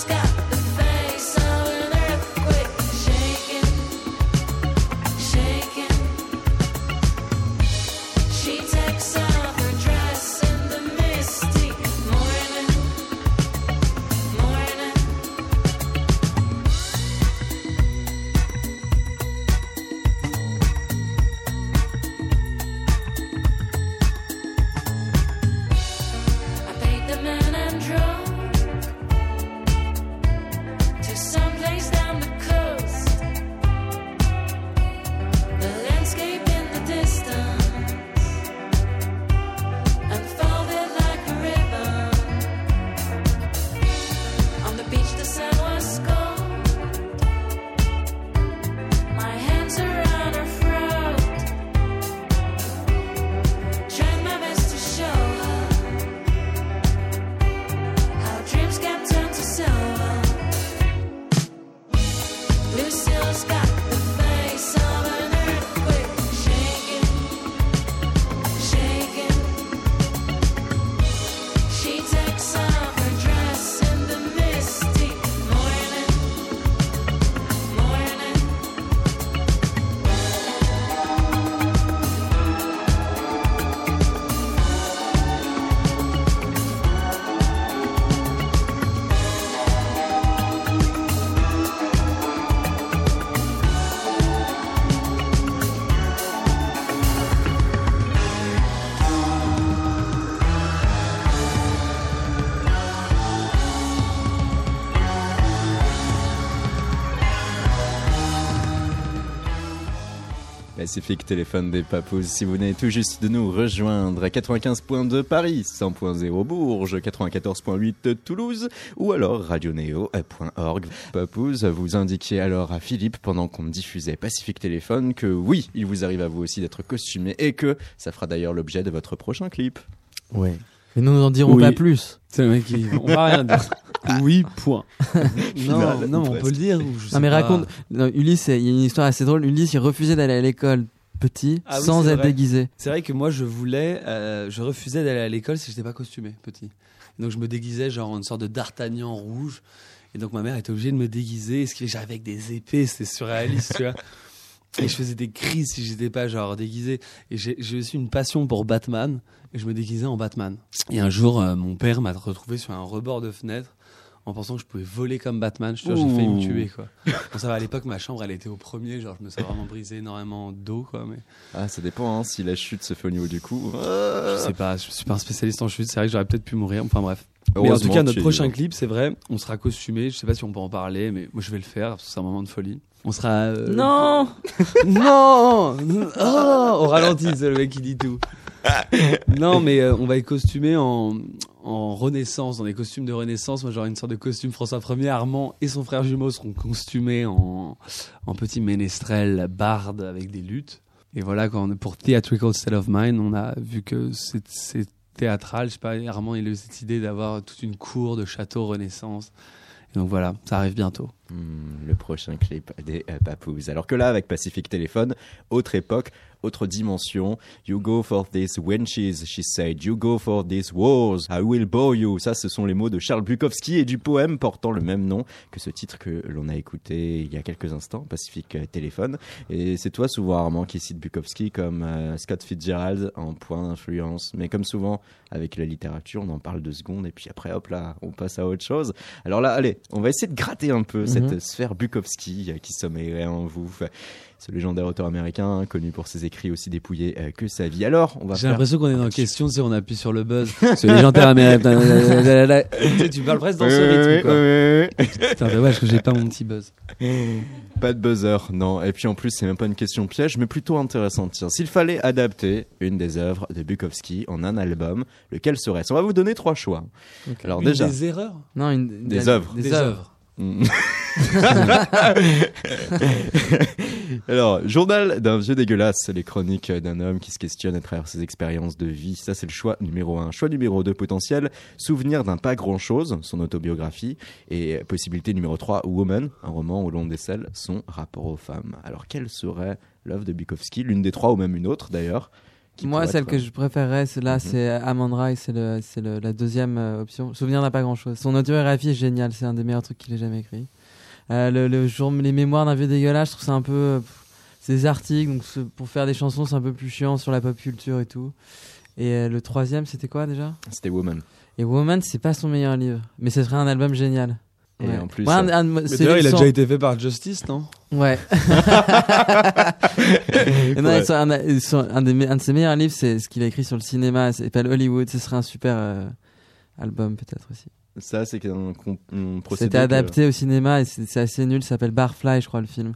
sky. Pacifique Téléphone des Papous. Si vous venez tout juste de nous rejoindre à 95.2 Paris, 100.0 Bourges, 94.8 Toulouse ou alors radionéo.org. Papous, vous indiquiez alors à Philippe pendant qu'on diffusait Pacifique Téléphone que oui, il vous arrive à vous aussi d'être costumé et que ça fera d'ailleurs l'objet de votre prochain clip. Ouais. Mais nous n'en dirons Oui. pas plus. C'est le mec qui. On va rien dire. Oui, point. non, non, on peut le dire. ou je sais Non mais pas. raconte, non, Ulysse, il y a une histoire assez drôle. Ulysse, il refusait d'aller à l'école petit, Ah oui, sans être vrai. déguisé. C'est vrai que moi, je voulais, euh, je refusais d'aller à l'école si j'étais pas costumé, petit. Donc je me déguisais genre en une sorte de d'Artagnan rouge. Et donc ma mère était obligée de me déguiser. Ce qui j'arrivais avec des épées, c'était surréaliste, tu vois. Et je faisais des crises si j'étais pas genre déguisé. Et j'ai aussi une passion pour Batman. Et je me déguisais en Batman. Et un jour, euh, mon père m'a retrouvé sur un rebord de fenêtre en pensant que je pouvais voler comme Batman. Je j'ai failli me tuer, quoi. Bon, ça va, à l'époque, ma chambre, elle était au premier. Genre, je me suis vraiment brisé énormément d'eau, quoi. Mais Ah, ça dépend hein, si la chute se fait au niveau du cou. je sais pas, je suis pas un spécialiste en chute. C'est vrai que j'aurais peut-être pu mourir. Enfin bref. Mais en tout cas, notre prochain clip, c'est vrai, on sera costumé. Je sais pas si on peut en parler, mais moi je vais le faire c'est un moment de folie. On sera. euh, Non Non Oh, Au ralenti, c'est le mec qui dit tout. non, mais euh, on va être costumé en, en renaissance, dans des costumes de renaissance. Moi, j'aurai une sorte de costume François 1er. Armand et son frère jumeau seront costumés en, en petit ménestrel barde avec des luttes. Et voilà, quand on, pour Theatrical State of Mind, on a vu que c'est c'est théâtral. Je sais pas, Armand, il a eu cette idée d'avoir toute une cour de château renaissance. Et donc voilà, ça arrive bientôt. Hmm, le prochain clip des euh, Papous. Alors que là, avec Pacific Téléphone, autre époque, autre dimension. You go for these wenches, she said. You go for these wars. I will bore you. Ça, ce sont les mots de Charles Bukowski et du poème portant le même nom que ce titre que l'on a écouté il y a quelques instants, Pacific Téléphone. Et c'est toi souvent, Armand, qui cite Bukowski comme euh, Scott Fitzgerald en point d'influence. Mais comme souvent, avec la littérature, on en parle deux secondes et puis après, hop là, on passe à autre chose. Alors là, allez, on va essayer de gratter un peu cette Mhm. sphère Bukowski euh, qui sommeillerait en vous. Ce légendaire auteur américain, connu pour ses écrits aussi dépouillés euh, que sa vie. Alors, on va J'ai faire... l'impression qu'on est dans question, tu sais, on appuie sur le buzz. C'est légendaire américain. Tu sais, tu parles presque dans ce Oui, rythme, oui, quoi. Putain, dommage que j'ai pas mon petit buzz. Pas de buzzer, non. Et puis en plus, c'est même pas une question piège, mais plutôt intéressante. Tiens, s'il fallait adapter une des œuvres de Bukowski en un album, lequel serait-ce? On va vous donner trois choix. Alors Une déjà, des erreurs? Non, une, Des la- œuvres. Des œuvres. Mm. Alors, journal d'un vieux dégueulasse, les chroniques d'un homme qui se questionne à travers ses expériences de vie. Ça, c'est le choix numéro un. Choix numéro deux, potentiel, souvenir d'un pas grand chose, son autobiographie. Et possibilité numéro 3, Woman, un roman où l'on décèle son rapport aux femmes. Alors, quelle serait l'œuvre de Bukowski? L'une des trois ou même une autre, d'ailleurs qui Moi, celle que je préférerais, c'est là, Mhm. c'est Amandra et c'est le, c'est le- la deuxième euh, option. Souvenir n'a pas grand chose. Son autobiographie est géniale, c'est un des meilleurs trucs qu'il ait jamais écrit. Euh, le, le jour, les mémoires d'un vieux dégueulasse, je trouve ça un peu. euh, c'est des articles, donc pour faire des chansons, c'est un peu plus chiant sur la pop culture et tout. Et euh, le troisième, c'était quoi déjà? C'était Woman. Et Woman, c'est pas son meilleur livre, mais ce serait un album génial. Et Ouais. en plus, Ouais, un- euh, un- Mais c'est d'ailleurs, il a son- déjà été fait par Justice, non? Ouais. Et non, Ouais. son- un, son- un des me- un de ses meilleurs livres, c'est ce qu'il a écrit sur le cinéma. Ça s'appelle Hollywood. Ce serait un super euh, album, peut-être aussi. Ça, c'est un, un procédé. C'était que- adapté au cinéma et c'est c'est assez nul. Ça s'appelle Barfly, je crois, le film.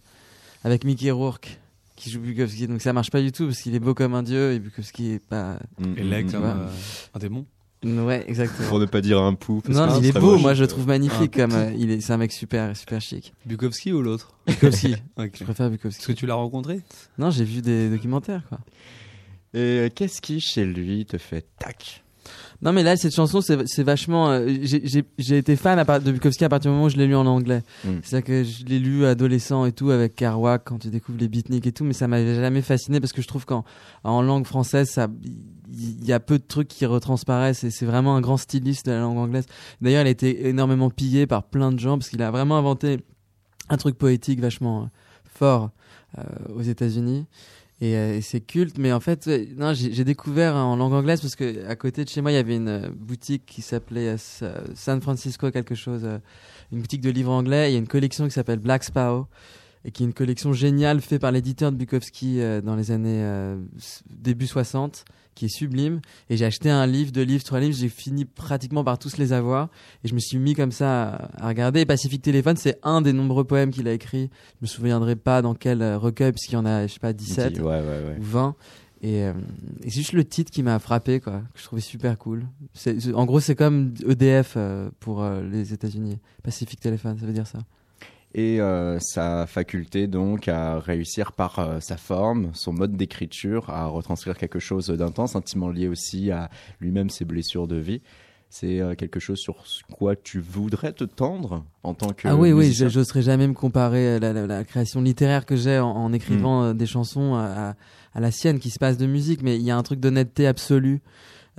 Avec Mickey Rourke, qui joue Bukowski. Donc ça marche pas du tout parce qu'il est beau comme un dieu et Bukowski est pas. Mm, Et mm, là, mm, comme Ouais. euh, un démon. Ouais, exactement. Pour ne pas dire un pou. parce Non, que il est beau. Moi, je le trouve magnifique. Ah. comme euh, il est, c'est un mec super, super chic. Bukowski ou l'autre? Bukowski. Je préfère Bukowski. Est-ce que tu l'as rencontré? Non, j'ai vu des documentaires, quoi. Et euh, qu'est-ce qui, chez lui, te fait tac? Non, mais là, cette chanson, c'est vachement. euh, j'ai- été fan à part- de Bukowski à partir du moment où je l'ai lu en anglais. Mm. C'est-à-dire que je l'ai lu adolescent et tout, avec Kerouac, quand tu découvres les beatniks et tout, mais ça m'avait jamais fasciné parce que je trouve qu'en en langue française, ça. Il y a peu de trucs qui retransparaissent et c'est vraiment un grand styliste de la langue anglaise. D'ailleurs, il a été énormément pillé par plein de gens parce qu'il a vraiment inventé un truc poétique vachement euh, fort euh, aux États-Unis. Et, euh, et c'est culte, mais en fait, non, j'ai découvert en langue anglaise parce que à côté de chez moi, il y avait une boutique qui s'appelait Sa- San Francisco quelque chose, une boutique de livres anglais. Il y a une collection qui s'appelle Black Sparrow. et qui est une collection géniale faite par l'éditeur de Bukowski dans les années début 60 qui est sublime. Et j'ai acheté un livre deux livres trois livres. J'ai fini pratiquement par tous les avoir. Et je me suis mis comme ça à, à regarder. Et Pacific Téléphone c'est un des nombreux poèmes qu'il a écrit. Je me souviendrai pas dans quel euh, recueil puisqu'il y en a je sais pas 17 Ouais, ouais, ouais. ou 20 et, euh, et c'est juste le titre qui m'a frappé quoi que je trouvais super cool. C'est, en gros c'est comme EDF euh, pour euh, les États-Unis. Pacific Téléphone ça veut dire ça Et euh, sa faculté donc à réussir par euh, sa forme, son mode d'écriture, à retranscrire quelque chose d'intense, intimement lié aussi à lui-même ses blessures de vie. C'est euh, quelque chose sur quoi tu voudrais te tendre en tant que Ah oui, oui, musicien j'oserais jamais me comparer à la, la- la création littéraire que j'ai en, en écrivant Mm. des chansons à, à- à la sienne qui se passe de musique, mais il y a un truc d'honnêteté absolue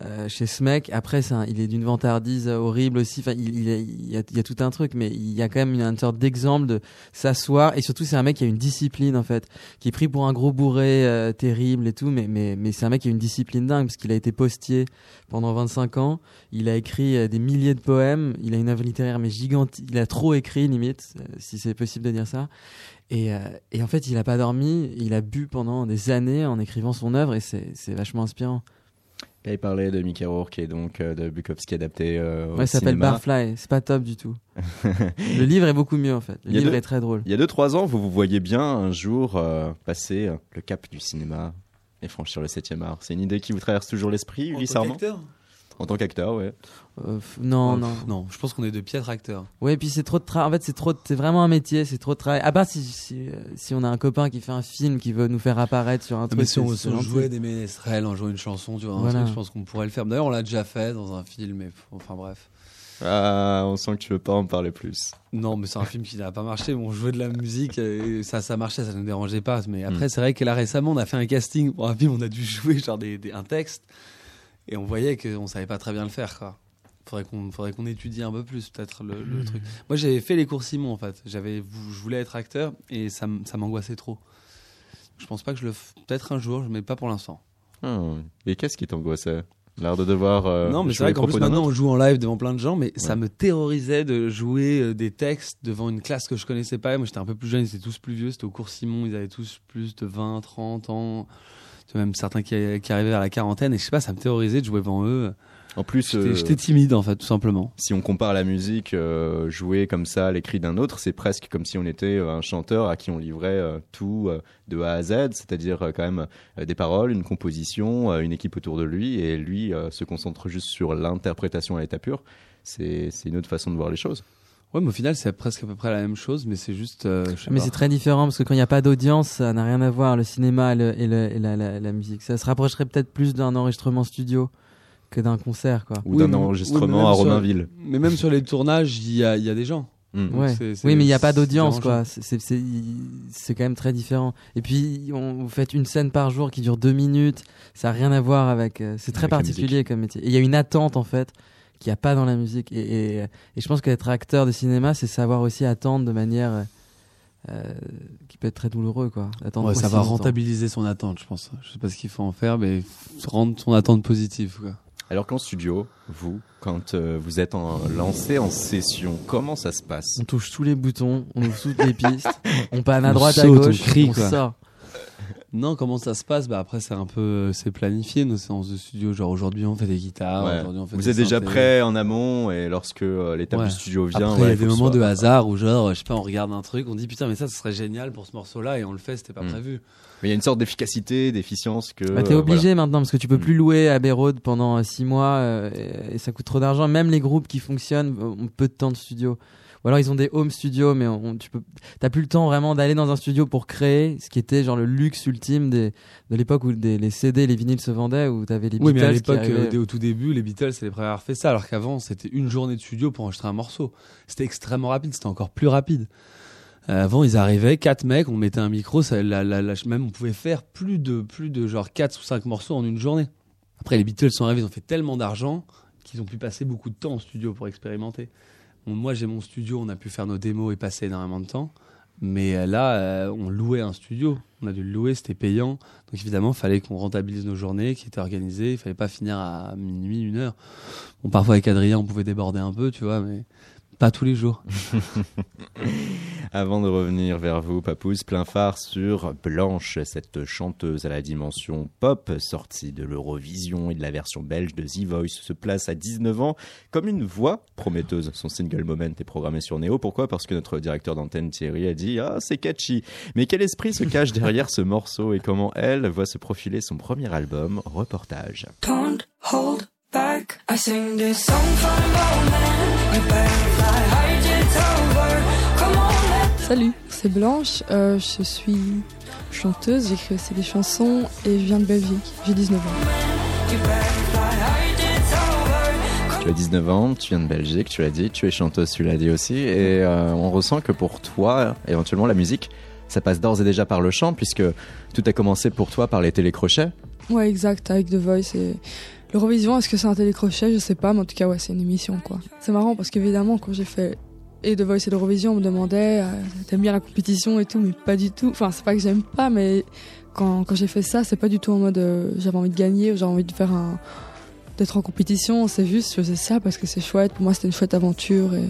euh, chez ce mec. Après, c'est un- il est d'une vantardise horrible aussi. Enfin, il, il est- il y, a, il y a tout un truc, mais il y a quand même une, sorte d'exemple de s'asseoir. Et surtout, c'est un mec qui a une discipline en fait, qui est pris pour un gros bourré euh, terrible et tout, mais mais mais c'est un mec qui a une discipline dingue parce qu'il a été postier pendant 25 ans. Il a écrit euh, des milliers de poèmes. Il a une œuvre littéraire mais gigante. Il a trop écrit limite, euh, si c'est possible de dire ça. Et, euh, et en fait, il a pas dormi. Il a bu pendant des années en écrivant son œuvre et c'est vachement inspirant. Là, il parlait de Mickey Rourke et donc euh, de Bukowski adapté euh, au Ouais, ça s'appelle. Barfly. C'est pas top du tout. le livre est beaucoup mieux en fait. Le livre deux- est très drôle. Il y a 2-3 ans, vous vous voyez bien un jour euh, passer euh, le cap du cinéma et franchir le 7 art. C'est une idée qui vous traverse toujours l'esprit, En tant qu'acteur? En tant qu'acteur, ouais. Euh, non, Oh, non. pff, non, je pense qu'on est de piètres acteurs. Ouais, et puis c'est trop de travail. En fait, c'est trop. de- C'est vraiment un métier. C'est trop de travail. À part si, si, si on a un copain qui fait un film qui veut nous faire apparaître sur un truc. Ah, Mais si on, si on jouait des ménestrels, on jouait une chanson, tu vois, un truc, je pense qu'on pourrait le faire. D'ailleurs, on l'a déjà fait dans un film, mais enfin bref. Ah, on sent que tu veux pas en parler plus. Non, mais c'est un film qui n'a pas marché. Bon, on jouait de la musique, et ça, ça marchait, ça ne nous dérangeait pas. Mais après, Mm. c'est vrai que là récemment, on a fait un casting pour un film, on a dû jouer genre des, des- un texte, et on voyait qu'on savait pas très bien le faire, quoi. Faudrait qu'on, faudrait qu'on étudie un peu plus, peut-être le, le Mm. truc. Moi, j'avais fait les cours Simon, en fait. J'avais, je voulais être acteur, et ça, ça m'angoissait trop. Je pense pas que je le, f- peut-être un jour, mais pas pour l'instant. Ah, et qu'est-ce qui t'angoissait? L'art de devoir. euh, non, mais c'est vrai qu'en plus maintenant on joue en live devant plein de gens, mais ça me terrorisait de jouer euh, des textes devant une classe que je connaissais pas. Moi j'étais un peu plus jeune, ils étaient tous plus vieux, c'était au cours Simon, ils avaient tous plus de 20, 30 ans. Même certains qui, qui arrivaient à la quarantaine, et je sais pas, ça me terrorisait de jouer devant eux. En plus, J'étais euh, j'étais timide en fait, tout simplement. si on compare la musique euh, jouée comme ça à l'écrit d'un autre, c'est presque comme si on était euh, un chanteur à qui on livrait euh, tout euh, de A à Z, c'est-à-dire euh, quand même euh, des paroles, une composition, euh, une équipe autour de lui, et lui euh, se concentre juste sur l'interprétation à l'état pur. C'est c'est une autre façon de voir les choses. Ouais, mais au final c'est presque à peu près la même chose, mais c'est juste. euh, Mais c'est très différent parce que quand il n'y a pas d'audience, ça n'a rien à voir le cinéma et, le- et le- et la, la- la musique. Ça se rapprocherait peut-être plus d'un enregistrement studio que d'un concert, quoi. Ou Oui, d'un oui, enregistrement à sur- Romainville. Mais même sur les tournages, il y a, il y a des gens. C'est- Oui, mais il n'y a pas d'audience, quoi. C'est- quand même très différent. Et puis, on, vous faites une scène par jour qui dure deux minutes. Ça n'a rien à voir avec. euh, c'est très Avec particulier comme métier. Et il y a une attente, en fait, qu'il n'y a pas dans la musique. Et, et, et je pense qu'être acteur de cinéma, c'est savoir aussi attendre de manière. euh, euh, qui peut être très douloureux, quoi. Attendre Ouais, savoir longtemps. rentabiliser son attente, je pense. Je sais pas ce qu'il faut en faire, mais rendre son attente positive. Quoi. Alors qu'en studio, vous, quand euh, vous êtes en, lancé en session, comment ça se passe? On touche tous les boutons, on ouvre toutes les pistes, on panne à On droite, à saute, on gauche, crie, on quoi. sort. Non, comment ça se passe? Bah Après, c'est un peu c'est planifié nos séances de studio. Genre aujourd'hui, on fait des guitares. Ouais. aujourd'hui, on fait Vous des êtes déjà près en amont? Et lorsque euh, l'étape Ouais. du studio vient, Après, il y a des moments de hasard où, genre, je sais pas, on regarde un truc, on dit putain, mais ça, ce serait génial pour ce morceau-là, et on le fait, c'était pas Mm. prévu. Mais il y a une sorte d'efficacité, d'efficience que. Bah, t'es euh, obligé voilà. maintenant parce que tu peux Mm. plus louer Abbey Road pendant 6 mois euh, et, et ça coûte trop d'argent. Même les groupes qui fonctionnent ont peu de temps de studio. Ou alors ils ont des home studios, mais on, tu peux, t'as plus le temps vraiment d'aller dans un studio pour créer, ce qui était genre le luxe ultime des, de l'époque où des- les CD, les vinyles se vendaient, où t'avais les Oui, mais Beatles à l'époque, euh, au tout début, les Beatles, c'est les premiers à avoir fait ça, alors qu'avant, c'était une journée de studio pour enregistrer un morceau. C'était extrêmement rapide, c'était encore plus rapide. Euh, avant, ils arrivaient, quatre mecs, on mettait un micro, ça, la, la- la- même on pouvait faire plus de, plus de genre 4 ou 5 morceaux en une journée. Après, les Beatles sont arrivés, ils ont fait tellement d'argent qu'ils ont pu passer beaucoup de temps en studio pour expérimenter. Moi, j'ai mon studio, on a pu faire nos démos et passer énormément de temps. Mais euh, là, euh, on louait un studio. On a dû le louer, c'était payant. Donc évidemment, il fallait qu'on rentabilise nos journées, qui étaient organisées. Il fallait pas finir à minuit, une heure. Bon, parfois avec Adrien, on pouvait déborder un peu, tu vois, mais Pas tous les jours. Avant de revenir vers vous, Papouze, plein phare sur Blanche, cette chanteuse à la dimension pop, sortie de l'Eurovision et de la version belge de The Voice, se place à 19 ans comme une voix prometteuse. Son single Moment est programmé sur Néo. Pourquoi? Parce que notre directeur d'antenne Thierry a dit Ah, c'est catchy. Mais quel esprit se cache derrière ce morceau et comment elle voit se profiler son premier album Reportage? Hold back. I sing this song for the moment. You better fly high, it's over. Come on, Salut, c'est Blanche, euh, je suis chanteuse, j'écris aussi des chansons et je viens de Belgique, j'ai 19 ans. Tu as 19 ans, tu viens de Belgique, tu l'as dit, tu es chanteuse, tu l'as dit aussi, et euh, on ressent que pour toi, éventuellement, la musique, ça passe d'ores et déjà par le chant, puisque tout a commencé pour toi par les télécrochets. Ouais, exact, avec The Voice et l'Eurovision, est-ce que c'est un télécrochet? Je sais pas, mais en tout cas, ouais, c'est une émission quoi. C'est marrant parce qu'évidemment, quand j'ai fait et The Voice et l'Eurovision, on me demandait euh, t'aimes bien la compétition et tout, mais pas du tout. Enfin, c'est pas que j'aime pas, mais quand, quand j'ai fait ça, c'est pas du tout en mode euh, j'avais envie de gagner ou j'avais envie de faire un. d'être en compétition, c'est juste je faisais ça parce que c'est chouette. Pour moi, c'était une chouette aventure et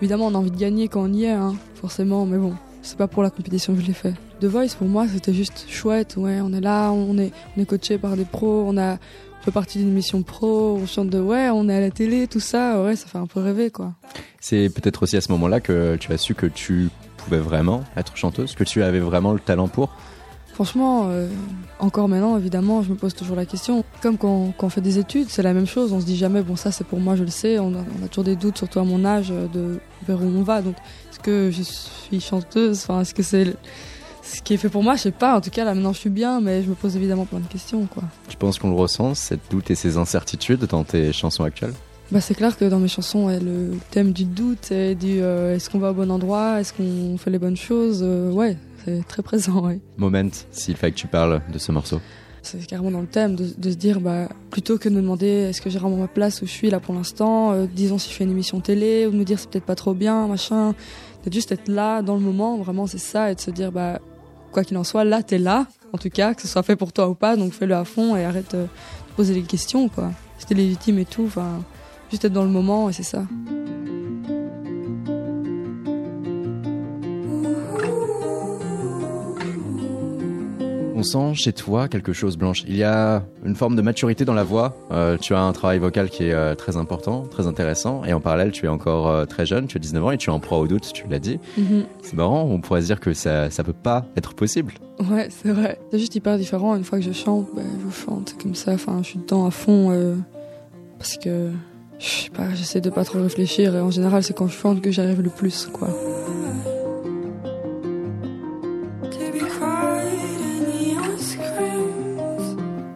évidemment, on a envie de gagner quand on y est, hein, forcément, mais bon. C'est pas pour la compétition que je l'ai fait. The Voice, pour moi, c'était juste chouette. Ouais, on est là, on est, on est coaché par des pros, on a fait partie d'une émission pro, on chante de ouais, on est à la télé, tout ça. Ouais, ça fait un peu rêver, quoi. C'est peut-être aussi à ce moment-là que tu as su que tu pouvais vraiment être chanteuse, que tu avais vraiment le talent pour. Franchement, euh, encore maintenant, évidemment, je me pose toujours la question. Comme quand, quand on fait des études, c'est la même chose. On se dit jamais, bon, ça c'est pour moi, je le sais. On a, on a toujours des doutes, surtout à mon âge, euh, de vers où on va. Donc, est-ce que je suis chanteuse? Enfin, est-ce que c'est ce qui est fait pour moi Je sais pas. En tout cas, là maintenant, je suis bien, mais je me pose évidemment plein de questions, quoi. Tu penses qu'on le ressent, cette doute et ces incertitudes dans tes chansons actuelles? Bah, c'est clair que dans mes chansons, ouais, le thème du doute et du euh, est-ce qu'on va au bon endroit, est-ce qu'on fait les bonnes choses, euh, ouais, c'est très présent, ouais. Moment, s'il fallait que tu parles de ce morceau. C'est carrément dans le thème de, de se dire, bah, plutôt que de me demander est-ce que j'ai vraiment ma place où je suis là pour l'instant, euh, disons si je fais une émission télé, ou de me dire c'est peut-être pas trop bien, machin, de juste être là dans le moment, vraiment c'est ça, et de se dire, bah, quoi qu'il en soit, là t'es là, en tout cas, que ce soit fait pour toi ou pas, donc fais-le à fond et arrête de poser les questions, quoi. C'était légitime et tout, enfin, juste être dans le moment, et c'est ça. On sent chez toi quelque chose, Blanche. Il y a une forme de maturité dans la voix. Euh, tu as un travail vocal qui est euh, très important, très intéressant. Et en parallèle, tu es encore euh, très jeune, tu as 19 ans et tu es en proie au doute, tu l'as dit. Mhm. C'est marrant, on pourrait se dire que ça, ça peut pas être possible. Ouais, c'est vrai. C'est juste hyper différent. Une fois que je chante, bah, je chante comme ça. Enfin, je suis dedans à fond parce que je sais pas, j'essaie de pas trop réfléchir. Et en général, c'est quand je chante que j'arrive le plus, quoi.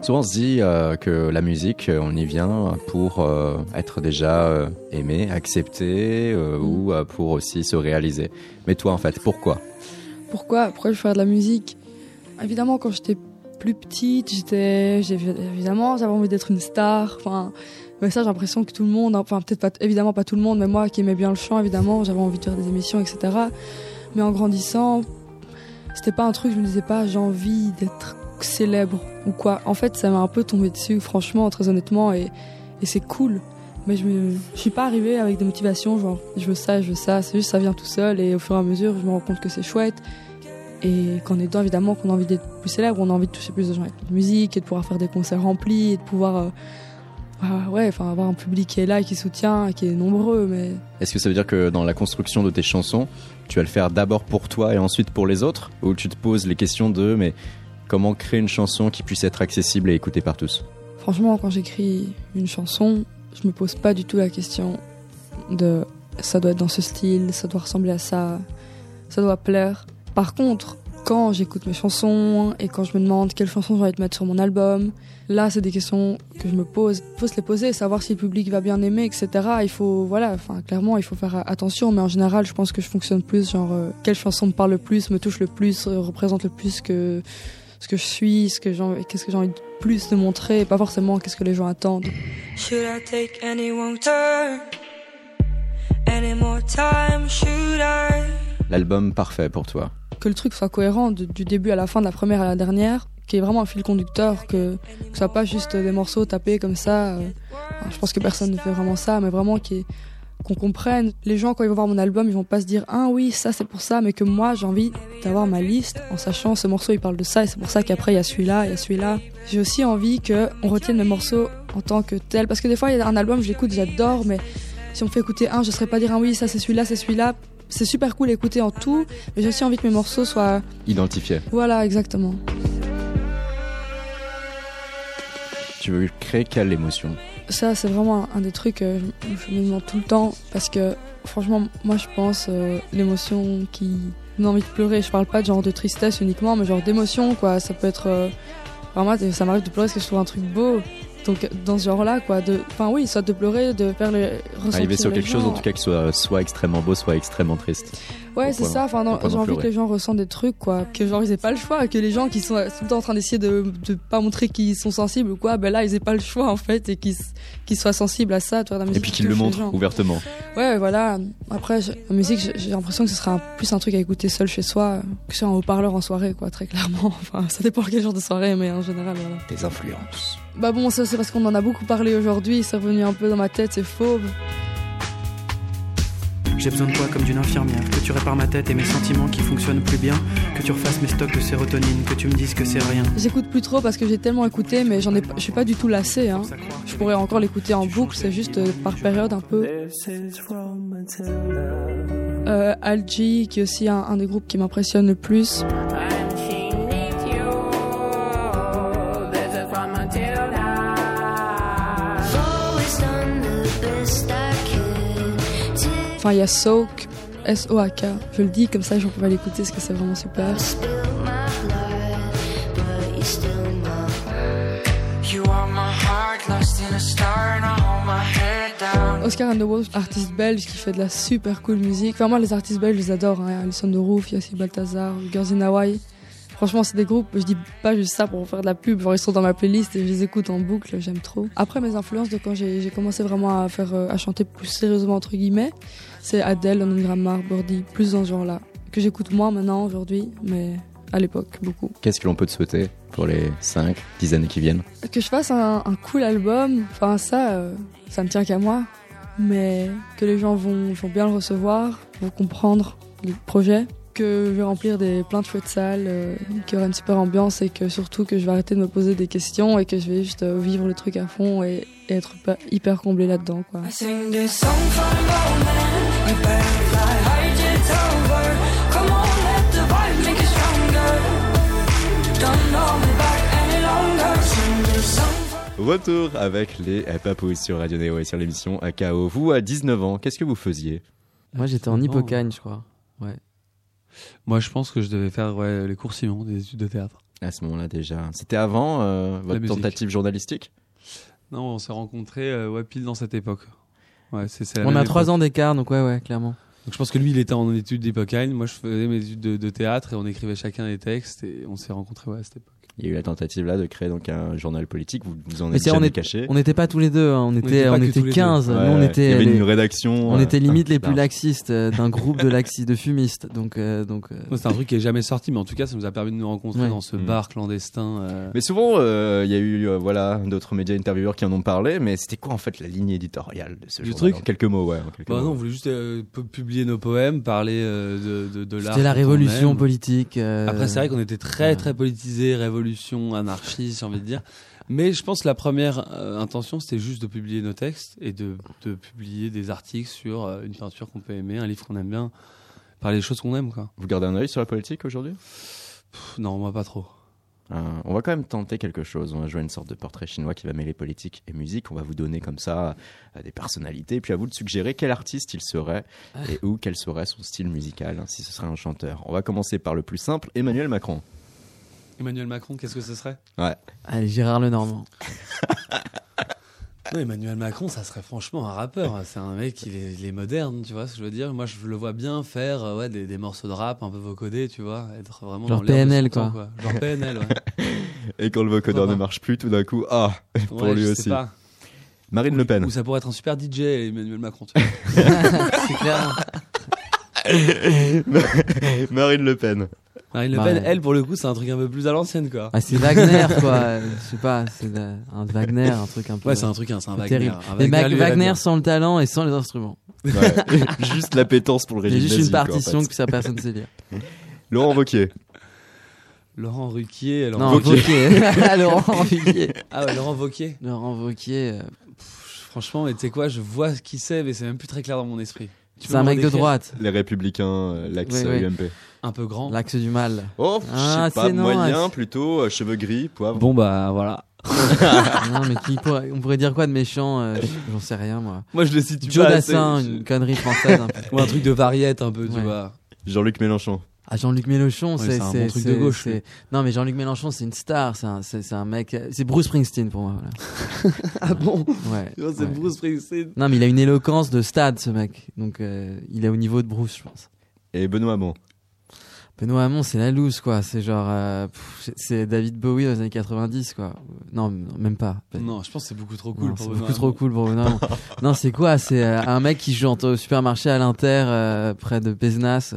Souvent, on se dit euh, que la musique, euh, on y vient pour euh, être déjà aimé, accepté ou pour aussi se réaliser. Mais toi, en fait, pourquoi? Pourquoi? Pourquoi je fais de la musique? Évidemment, quand j'étais plus petite, j'étais, évidemment, j'avais envie d'être une star. Enfin, mais ça, j'ai l'impression que tout le monde, enfin peut-être pas, évidemment pas tout le monde, mais moi qui aimais bien le chant, évidemment, j'avais envie de faire des émissions, etc. Mais en grandissant, c'était pas un truc, je me disais pas, j'ai envie d'être célèbre ou quoi. En fait, ça m'a un peu tombé dessus, franchement, très honnêtement, et, et c'est cool. Mais je, me, je suis pas arrivée avec des motivations, genre, je veux ça, je veux ça. C'est juste, ça vient tout seul, et au fur et à mesure, je me rends compte que c'est chouette. Et qu'en étant évidemment qu'on a envie d'être plus célèbre, on a envie de toucher plus de gens avec la musique et de pouvoir faire des concerts remplis et de pouvoir euh, ah, ouais, enfin avoir un public qui est là qui soutient, qui est nombreux. Mais Est-ce que ça veut dire que dans la construction de tes chansons, tu vas le faire d'abord pour toi et ensuite pour les autres? Ou tu te poses les questions de mais comment créer une chanson qui puisse être accessible et écoutée par tous? Franchement, quand j'écris une chanson, je me pose pas du tout la question de ça doit être dans ce style, ça doit ressembler à ça, ça doit plaire. Par contre, quand j'écoute mes chansons et quand je me demande quelle chanson je vais te mettre sur mon album, là c'est des questions que je me pose. Il faut se les poser, savoir si le public va bien aimer, etc. Il faut, voilà, enfin clairement il faut faire attention, mais en général je pense que je fonctionne plus genre euh, quelle chanson me parle le plus, me touche le plus, représente le plus que ce que je suis, ce que j'ai envie- qu'est-ce que j'ai envie de plus de montrer, et pas forcément qu'est-ce que les gens attendent. Should I take any wrong turn? Any more time? Should I? L'album parfait pour toi. que le truc soit cohérent de- du début à la fin, de la première à la dernière, qu'il y ait vraiment un fil conducteur, que, que ce soit pas juste des morceaux tapés comme ça. euh, je pense que personne ne fait vraiment ça, mais vraiment qu'il y ait qu'on comprenne. Les gens, quand ils vont voir mon album, ils vont pas se dire ah oui, ça c'est pour ça, mais que moi j'ai envie d'avoir ma liste en sachant ce morceau il parle de ça et c'est pour ça qu'après il y a celui-là, il y a celui-là. J'ai aussi envie que on retienne mes morceaux en tant que tel parce que des fois il y a un album je l'écoute j'adore mais si on me fait écouter un je saurais pas dire ah oui ça c'est celui-là c'est celui-là c'est super cool d'écouter en tout mais j'ai aussi envie que mes morceaux soient Identifié. voilà exactement Tu veux créer quelle émotion? Ça c'est vraiment un des trucs que je, je me demande tout le temps parce que franchement moi je pense euh, l'émotion qui donne envie de pleurer. Je parle pas de genre de tristesse uniquement mais genre d'émotion quoi. Ça peut être euh, vraiment ça m'arrive de pleurer parce que je trouve un truc beau donc dans ce genre là quoi de enfin oui soit de pleurer de faire les ressentir Arriver sur les quelque chose en tout cas qui soit soit extrêmement beau, soit extrêmement triste. Ouais, c'est ça. Enfin, j'ai envie que les gens ressentent des trucs, quoi. Que genre ils aient pas le choix, que les gens qui sont tout le temps en train d'essayer de, de pas montrer qu'ils sont sensibles ou quoi, ben là ils aient pas le choix en fait et qu'ils qu'ils soient sensibles à ça. Tu vois, la Et musique puis qui qu'il le touche les montre gens. ouvertement. Ouais, voilà. Après, je- la musique, j'ai l'impression que ce sera plus un truc à écouter seul chez soi, que sur un haut-parleur en soirée, quoi, très clairement. Enfin, ça dépend quel genre de soirée, mais en général, voilà. Des influences. Bah bon, ça c'est parce qu'on en a beaucoup parlé aujourd'hui, c'est revenu un peu dans ma tête, c'est fauve. J'ai besoin de toi comme d'une infirmière, que tu répares ma tête et mes sentiments qui fonctionnent plus bien, que tu refasses mes stocks de sérotonine, que tu me dises que c'est rien. J'écoute plus trop parce que j'ai tellement écouté, mais j'en ai, je suis pas du tout lassée. Hein. Je pourrais encore l'écouter en boucle, c'est juste euh, par période un peu. Euh, Algie, qui est aussi un, un des groupes qui m'impressionne le plus. Enfin, il y a Soak, S-O-A-K. Je le dis comme ça, j'en pourrais l'écouter parce que c'est vraiment super. Oscar and the Wolf, artiste belge qui fait de la super cool musique. Enfin, moi, les artistes belges, je les adore. Hein. Alison de Roof, il y a aussi Balthazar, Girls in Hawaii. Franchement, c'est des groupes, je dis pas juste ça pour faire de la pub. Genre, ils sont dans ma playlist et je les écoute en boucle, j'aime trop. Après, mes influences de quand j'ai commencé vraiment à faire, euh, à chanter plus sérieusement, entre guillemets, c'est Adele, London Grammar, Birdie, plus dans ce genre-là. Que j'écoute moins maintenant, aujourd'hui, mais à l'époque, beaucoup. Qu'est-ce que l'on peut te souhaiter pour les 5, 10 années qui viennent? Que je fasse un, un cool album, enfin ça, euh, ça me tient qu'à moi. Mais que les gens vont, vont bien le recevoir, vont comprendre le projet. Que je vais remplir des, plein de chouettes salles, euh, qu'il y aura une super ambiance et que surtout que je vais arrêter de me poser des questions et que je vais juste euh, vivre le truc à fond et, et être hyper, comblé là-dedans. Quoi. Retour avec les Papouilles sur Radio Néo et sur l'émission AKO. Vous, à 19 ans, qu'est-ce que vous faisiez? Moi, j'étais en hippocagne, je crois. Ouais. Moi, je pense que je devais faire ouais, les cours Simon, des études de théâtre. À ce moment-là déjà. C'était avant euh, votre tentative journalistique? Non, on s'est rencontrés euh, ouais, pile dans cette époque. Ouais, On a trois ans d'écart, donc ouais, ouais, clairement. Donc je pense que lui, il était en études d'Hippocane. Moi, je faisais mes études de, de théâtre et on écrivait chacun des textes et on s'est rencontrés ouais, à cette époque. Il y a eu la tentative là de créer donc un journal politique. Vous vous en êtes on jamais est- caché. On n'était pas tous les deux, hein, on était, on était deux. 15. Ouais, Nous, on était il y avait les- une rédaction, On euh, était limite les plus laxistes euh, d'un groupe de laxistes, de fumistes. Donc, euh, donc. euh, c'est un truc qui est jamais sorti, mais en tout cas, ça nous a permis de nous rencontrer Ouais. dans ce Mm. bar clandestin. euh, Mais souvent, euh, il y a eu euh, voilà d'autres médias intervieweurs qui en ont parlé. Mais c'était quoi en fait la ligne éditoriale de ce Du journal truc En quelques mots, ouais. en quelques Bah mots. non, on voulait juste euh, pu- publier nos poèmes, parler euh, de, de, de l'art. C'était la révolution politique. euh, Après, c'est vrai qu'on était très très politisé, révolution, anarchiste, j'ai envie de dire. Mais je pense que la première euh, intention, c'était juste de publier nos textes et de, de publier des articles sur euh, une peinture qu'on peut aimer, un livre qu'on aime bien, parler des choses qu'on aime, quoi. Vous gardez un œil sur la politique aujourd'hui? Pff, Non, moi pas trop. Euh, on va quand même tenter quelque chose. On va jouer une sorte de portrait chinois qui va mêler politique et musique. On va vous donner comme ça des personnalités, puis à vous de suggérer quel artiste il serait et où quel serait son style musical, hein, si ce serait un chanteur. On va commencer par le plus simple, Emmanuel Macron. Emmanuel Macron, qu'est-ce que ce serait? Ouais. Allez, Gérard Lenormand. Non, Emmanuel Macron, ça serait franchement un rappeur. C'est un mec, il est, il est moderne, tu vois ce que je veux dire? Moi, je le vois bien faire euh, ouais, des, des morceaux de rap un peu vocodés, tu vois. Être vraiment Genre dans PNL, temps, quoi. Genre PNL, ouais. Et quand le vocodeur ne pas marche plus, tout d'un coup, ah, pour Ouais, lui je aussi. sais pas. Marine Le Pen. Ou ça pourrait être un super DJ, Emmanuel Macron. Tu vois. c'est clair. Marine Le Pen. Marine Le Bah, Pen, ouais. elle, pour le coup, c'est un truc un peu plus à l'ancienne, quoi. Ah, c'est Wagner, quoi. Je sais pas, c'est un Wagner, un truc un peu. Ouais, c'est un truc, hein, c'est un Wagner. terrible. Un Mais Wagner, Wagner sans le talent et sans les instruments. Ouais. juste l'appétence pour le J'ai régime juste nazi, une quoi, en partition fait. que ça personne ne sait lire. Laurent Wauquiez. Laurent Ruquier. Non, Wauquiez. Laurent Wauquiez. Ah ouais, Laurent Wauquiez. Laurent Wauquiez. euh, Franchement, mais tu sais quoi, je vois qui c'est, mais c'est même plus très clair dans mon esprit. C'est un me mec de droite. Les Républicains, euh, l'axe Ouais, ouais. UMP. Un peu grand. L'axe du mal. Oh, Ah, je sais pas, non, moyen, plutôt, euh, cheveux gris, poivre. Bon bah voilà. non, mais qui pourrait- on pourrait dire quoi de méchant euh, J'en sais rien, moi. Moi je le situe Joe pas Dassin, assez. une connerie française. un peu. Ou un truc de variette un peu, tu Ouais. vois. Jean-Luc Mélenchon. Ah, Jean-Luc Mélenchon, Ouais, c'est c'est un bon truc de gauche. Non, mais Jean-Luc Mélenchon, c'est une star. C'est un, mec. C'est Bruce Springsteen pour moi. Voilà. ah bon? Ouais. Tu C'est ouais. Bruce Springsteen. Non, mais il a une éloquence de stade, ce mec. Donc, euh, il est au niveau de Bruce, je pense. Et Benoît Hamon. Benoît Hamon, c'est la loose, quoi. C'est genre. euh, pff, c'est- David Bowie dans les années 90, quoi. Non, même pas. Non, je pense que c'est beaucoup trop Non, cool c'est beaucoup trop cool pour Benoît Hamon. non, c'est quoi? C'est euh, un mec qui joue au supermarché à l'Inter, euh, près de Pézenas.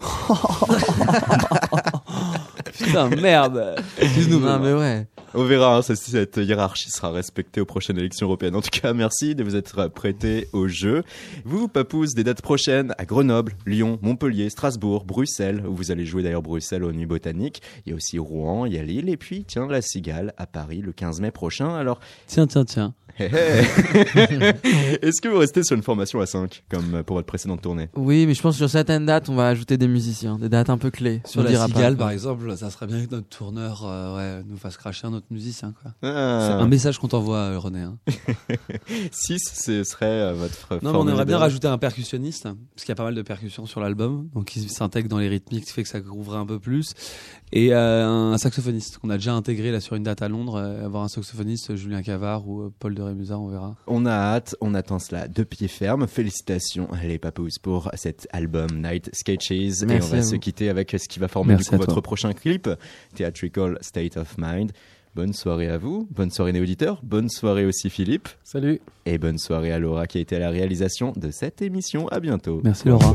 Putain, merde. Excuse-nous. Non, mais ouais. On verra hein, si cette hiérarchie sera respectée aux prochaines élections européennes. En tout cas, merci de vous être prêtés au jeu. Vous, Papouze, des dates prochaines à Grenoble, Lyon, Montpellier, Strasbourg, Bruxelles, où vous allez jouer d'ailleurs Bruxelles aux Nuits Botaniques. Il y a aussi Rouen, il y a Lille, et puis, tiens, la Cigale à Paris le 15 mai prochain. Alors, Tiens, tiens, tiens. Hé, hé. est-ce que vous restez sur une formation à 5, comme pour votre précédente tournée? Oui, mais je pense que sur certaines dates, on va ajouter des musiciens, des dates un peu clés. Sur On la dira pas. cigale, par exemple, ça serait bien que notre tourneur euh, ouais, nous fasse cracher un autre musicien. Quoi. Ah. C'est un message qu'on t'envoie, euh, René. hein. 6, ce serait euh, votre Non, mais on aimerait bien rajouter un percussionniste, parce qu'il y a pas mal de percussions sur l'album, donc il s'intègre dans les rythmiques, ce qui fait que ça couvre un peu plus. Et euh, un saxophoniste qu'on a déjà intégré là sur une date à Londres, euh, avoir un saxophoniste, Julien Cavard ou euh, Paul de Rémusat, on verra. On a hâte, on attend cela de pied ferme. Félicitations les papous pour cet album Night Sketches. et Merci on va se quitter avec ce qui va former du coup votre prochain clip, Theatrical State of Mind. Bonne soirée à vous, bonne soirée les auditeurs, bonne soirée aussi Philippe. Salut. Et bonne soirée à Laura qui a été à la réalisation de cette émission. À bientôt. Merci, Laura.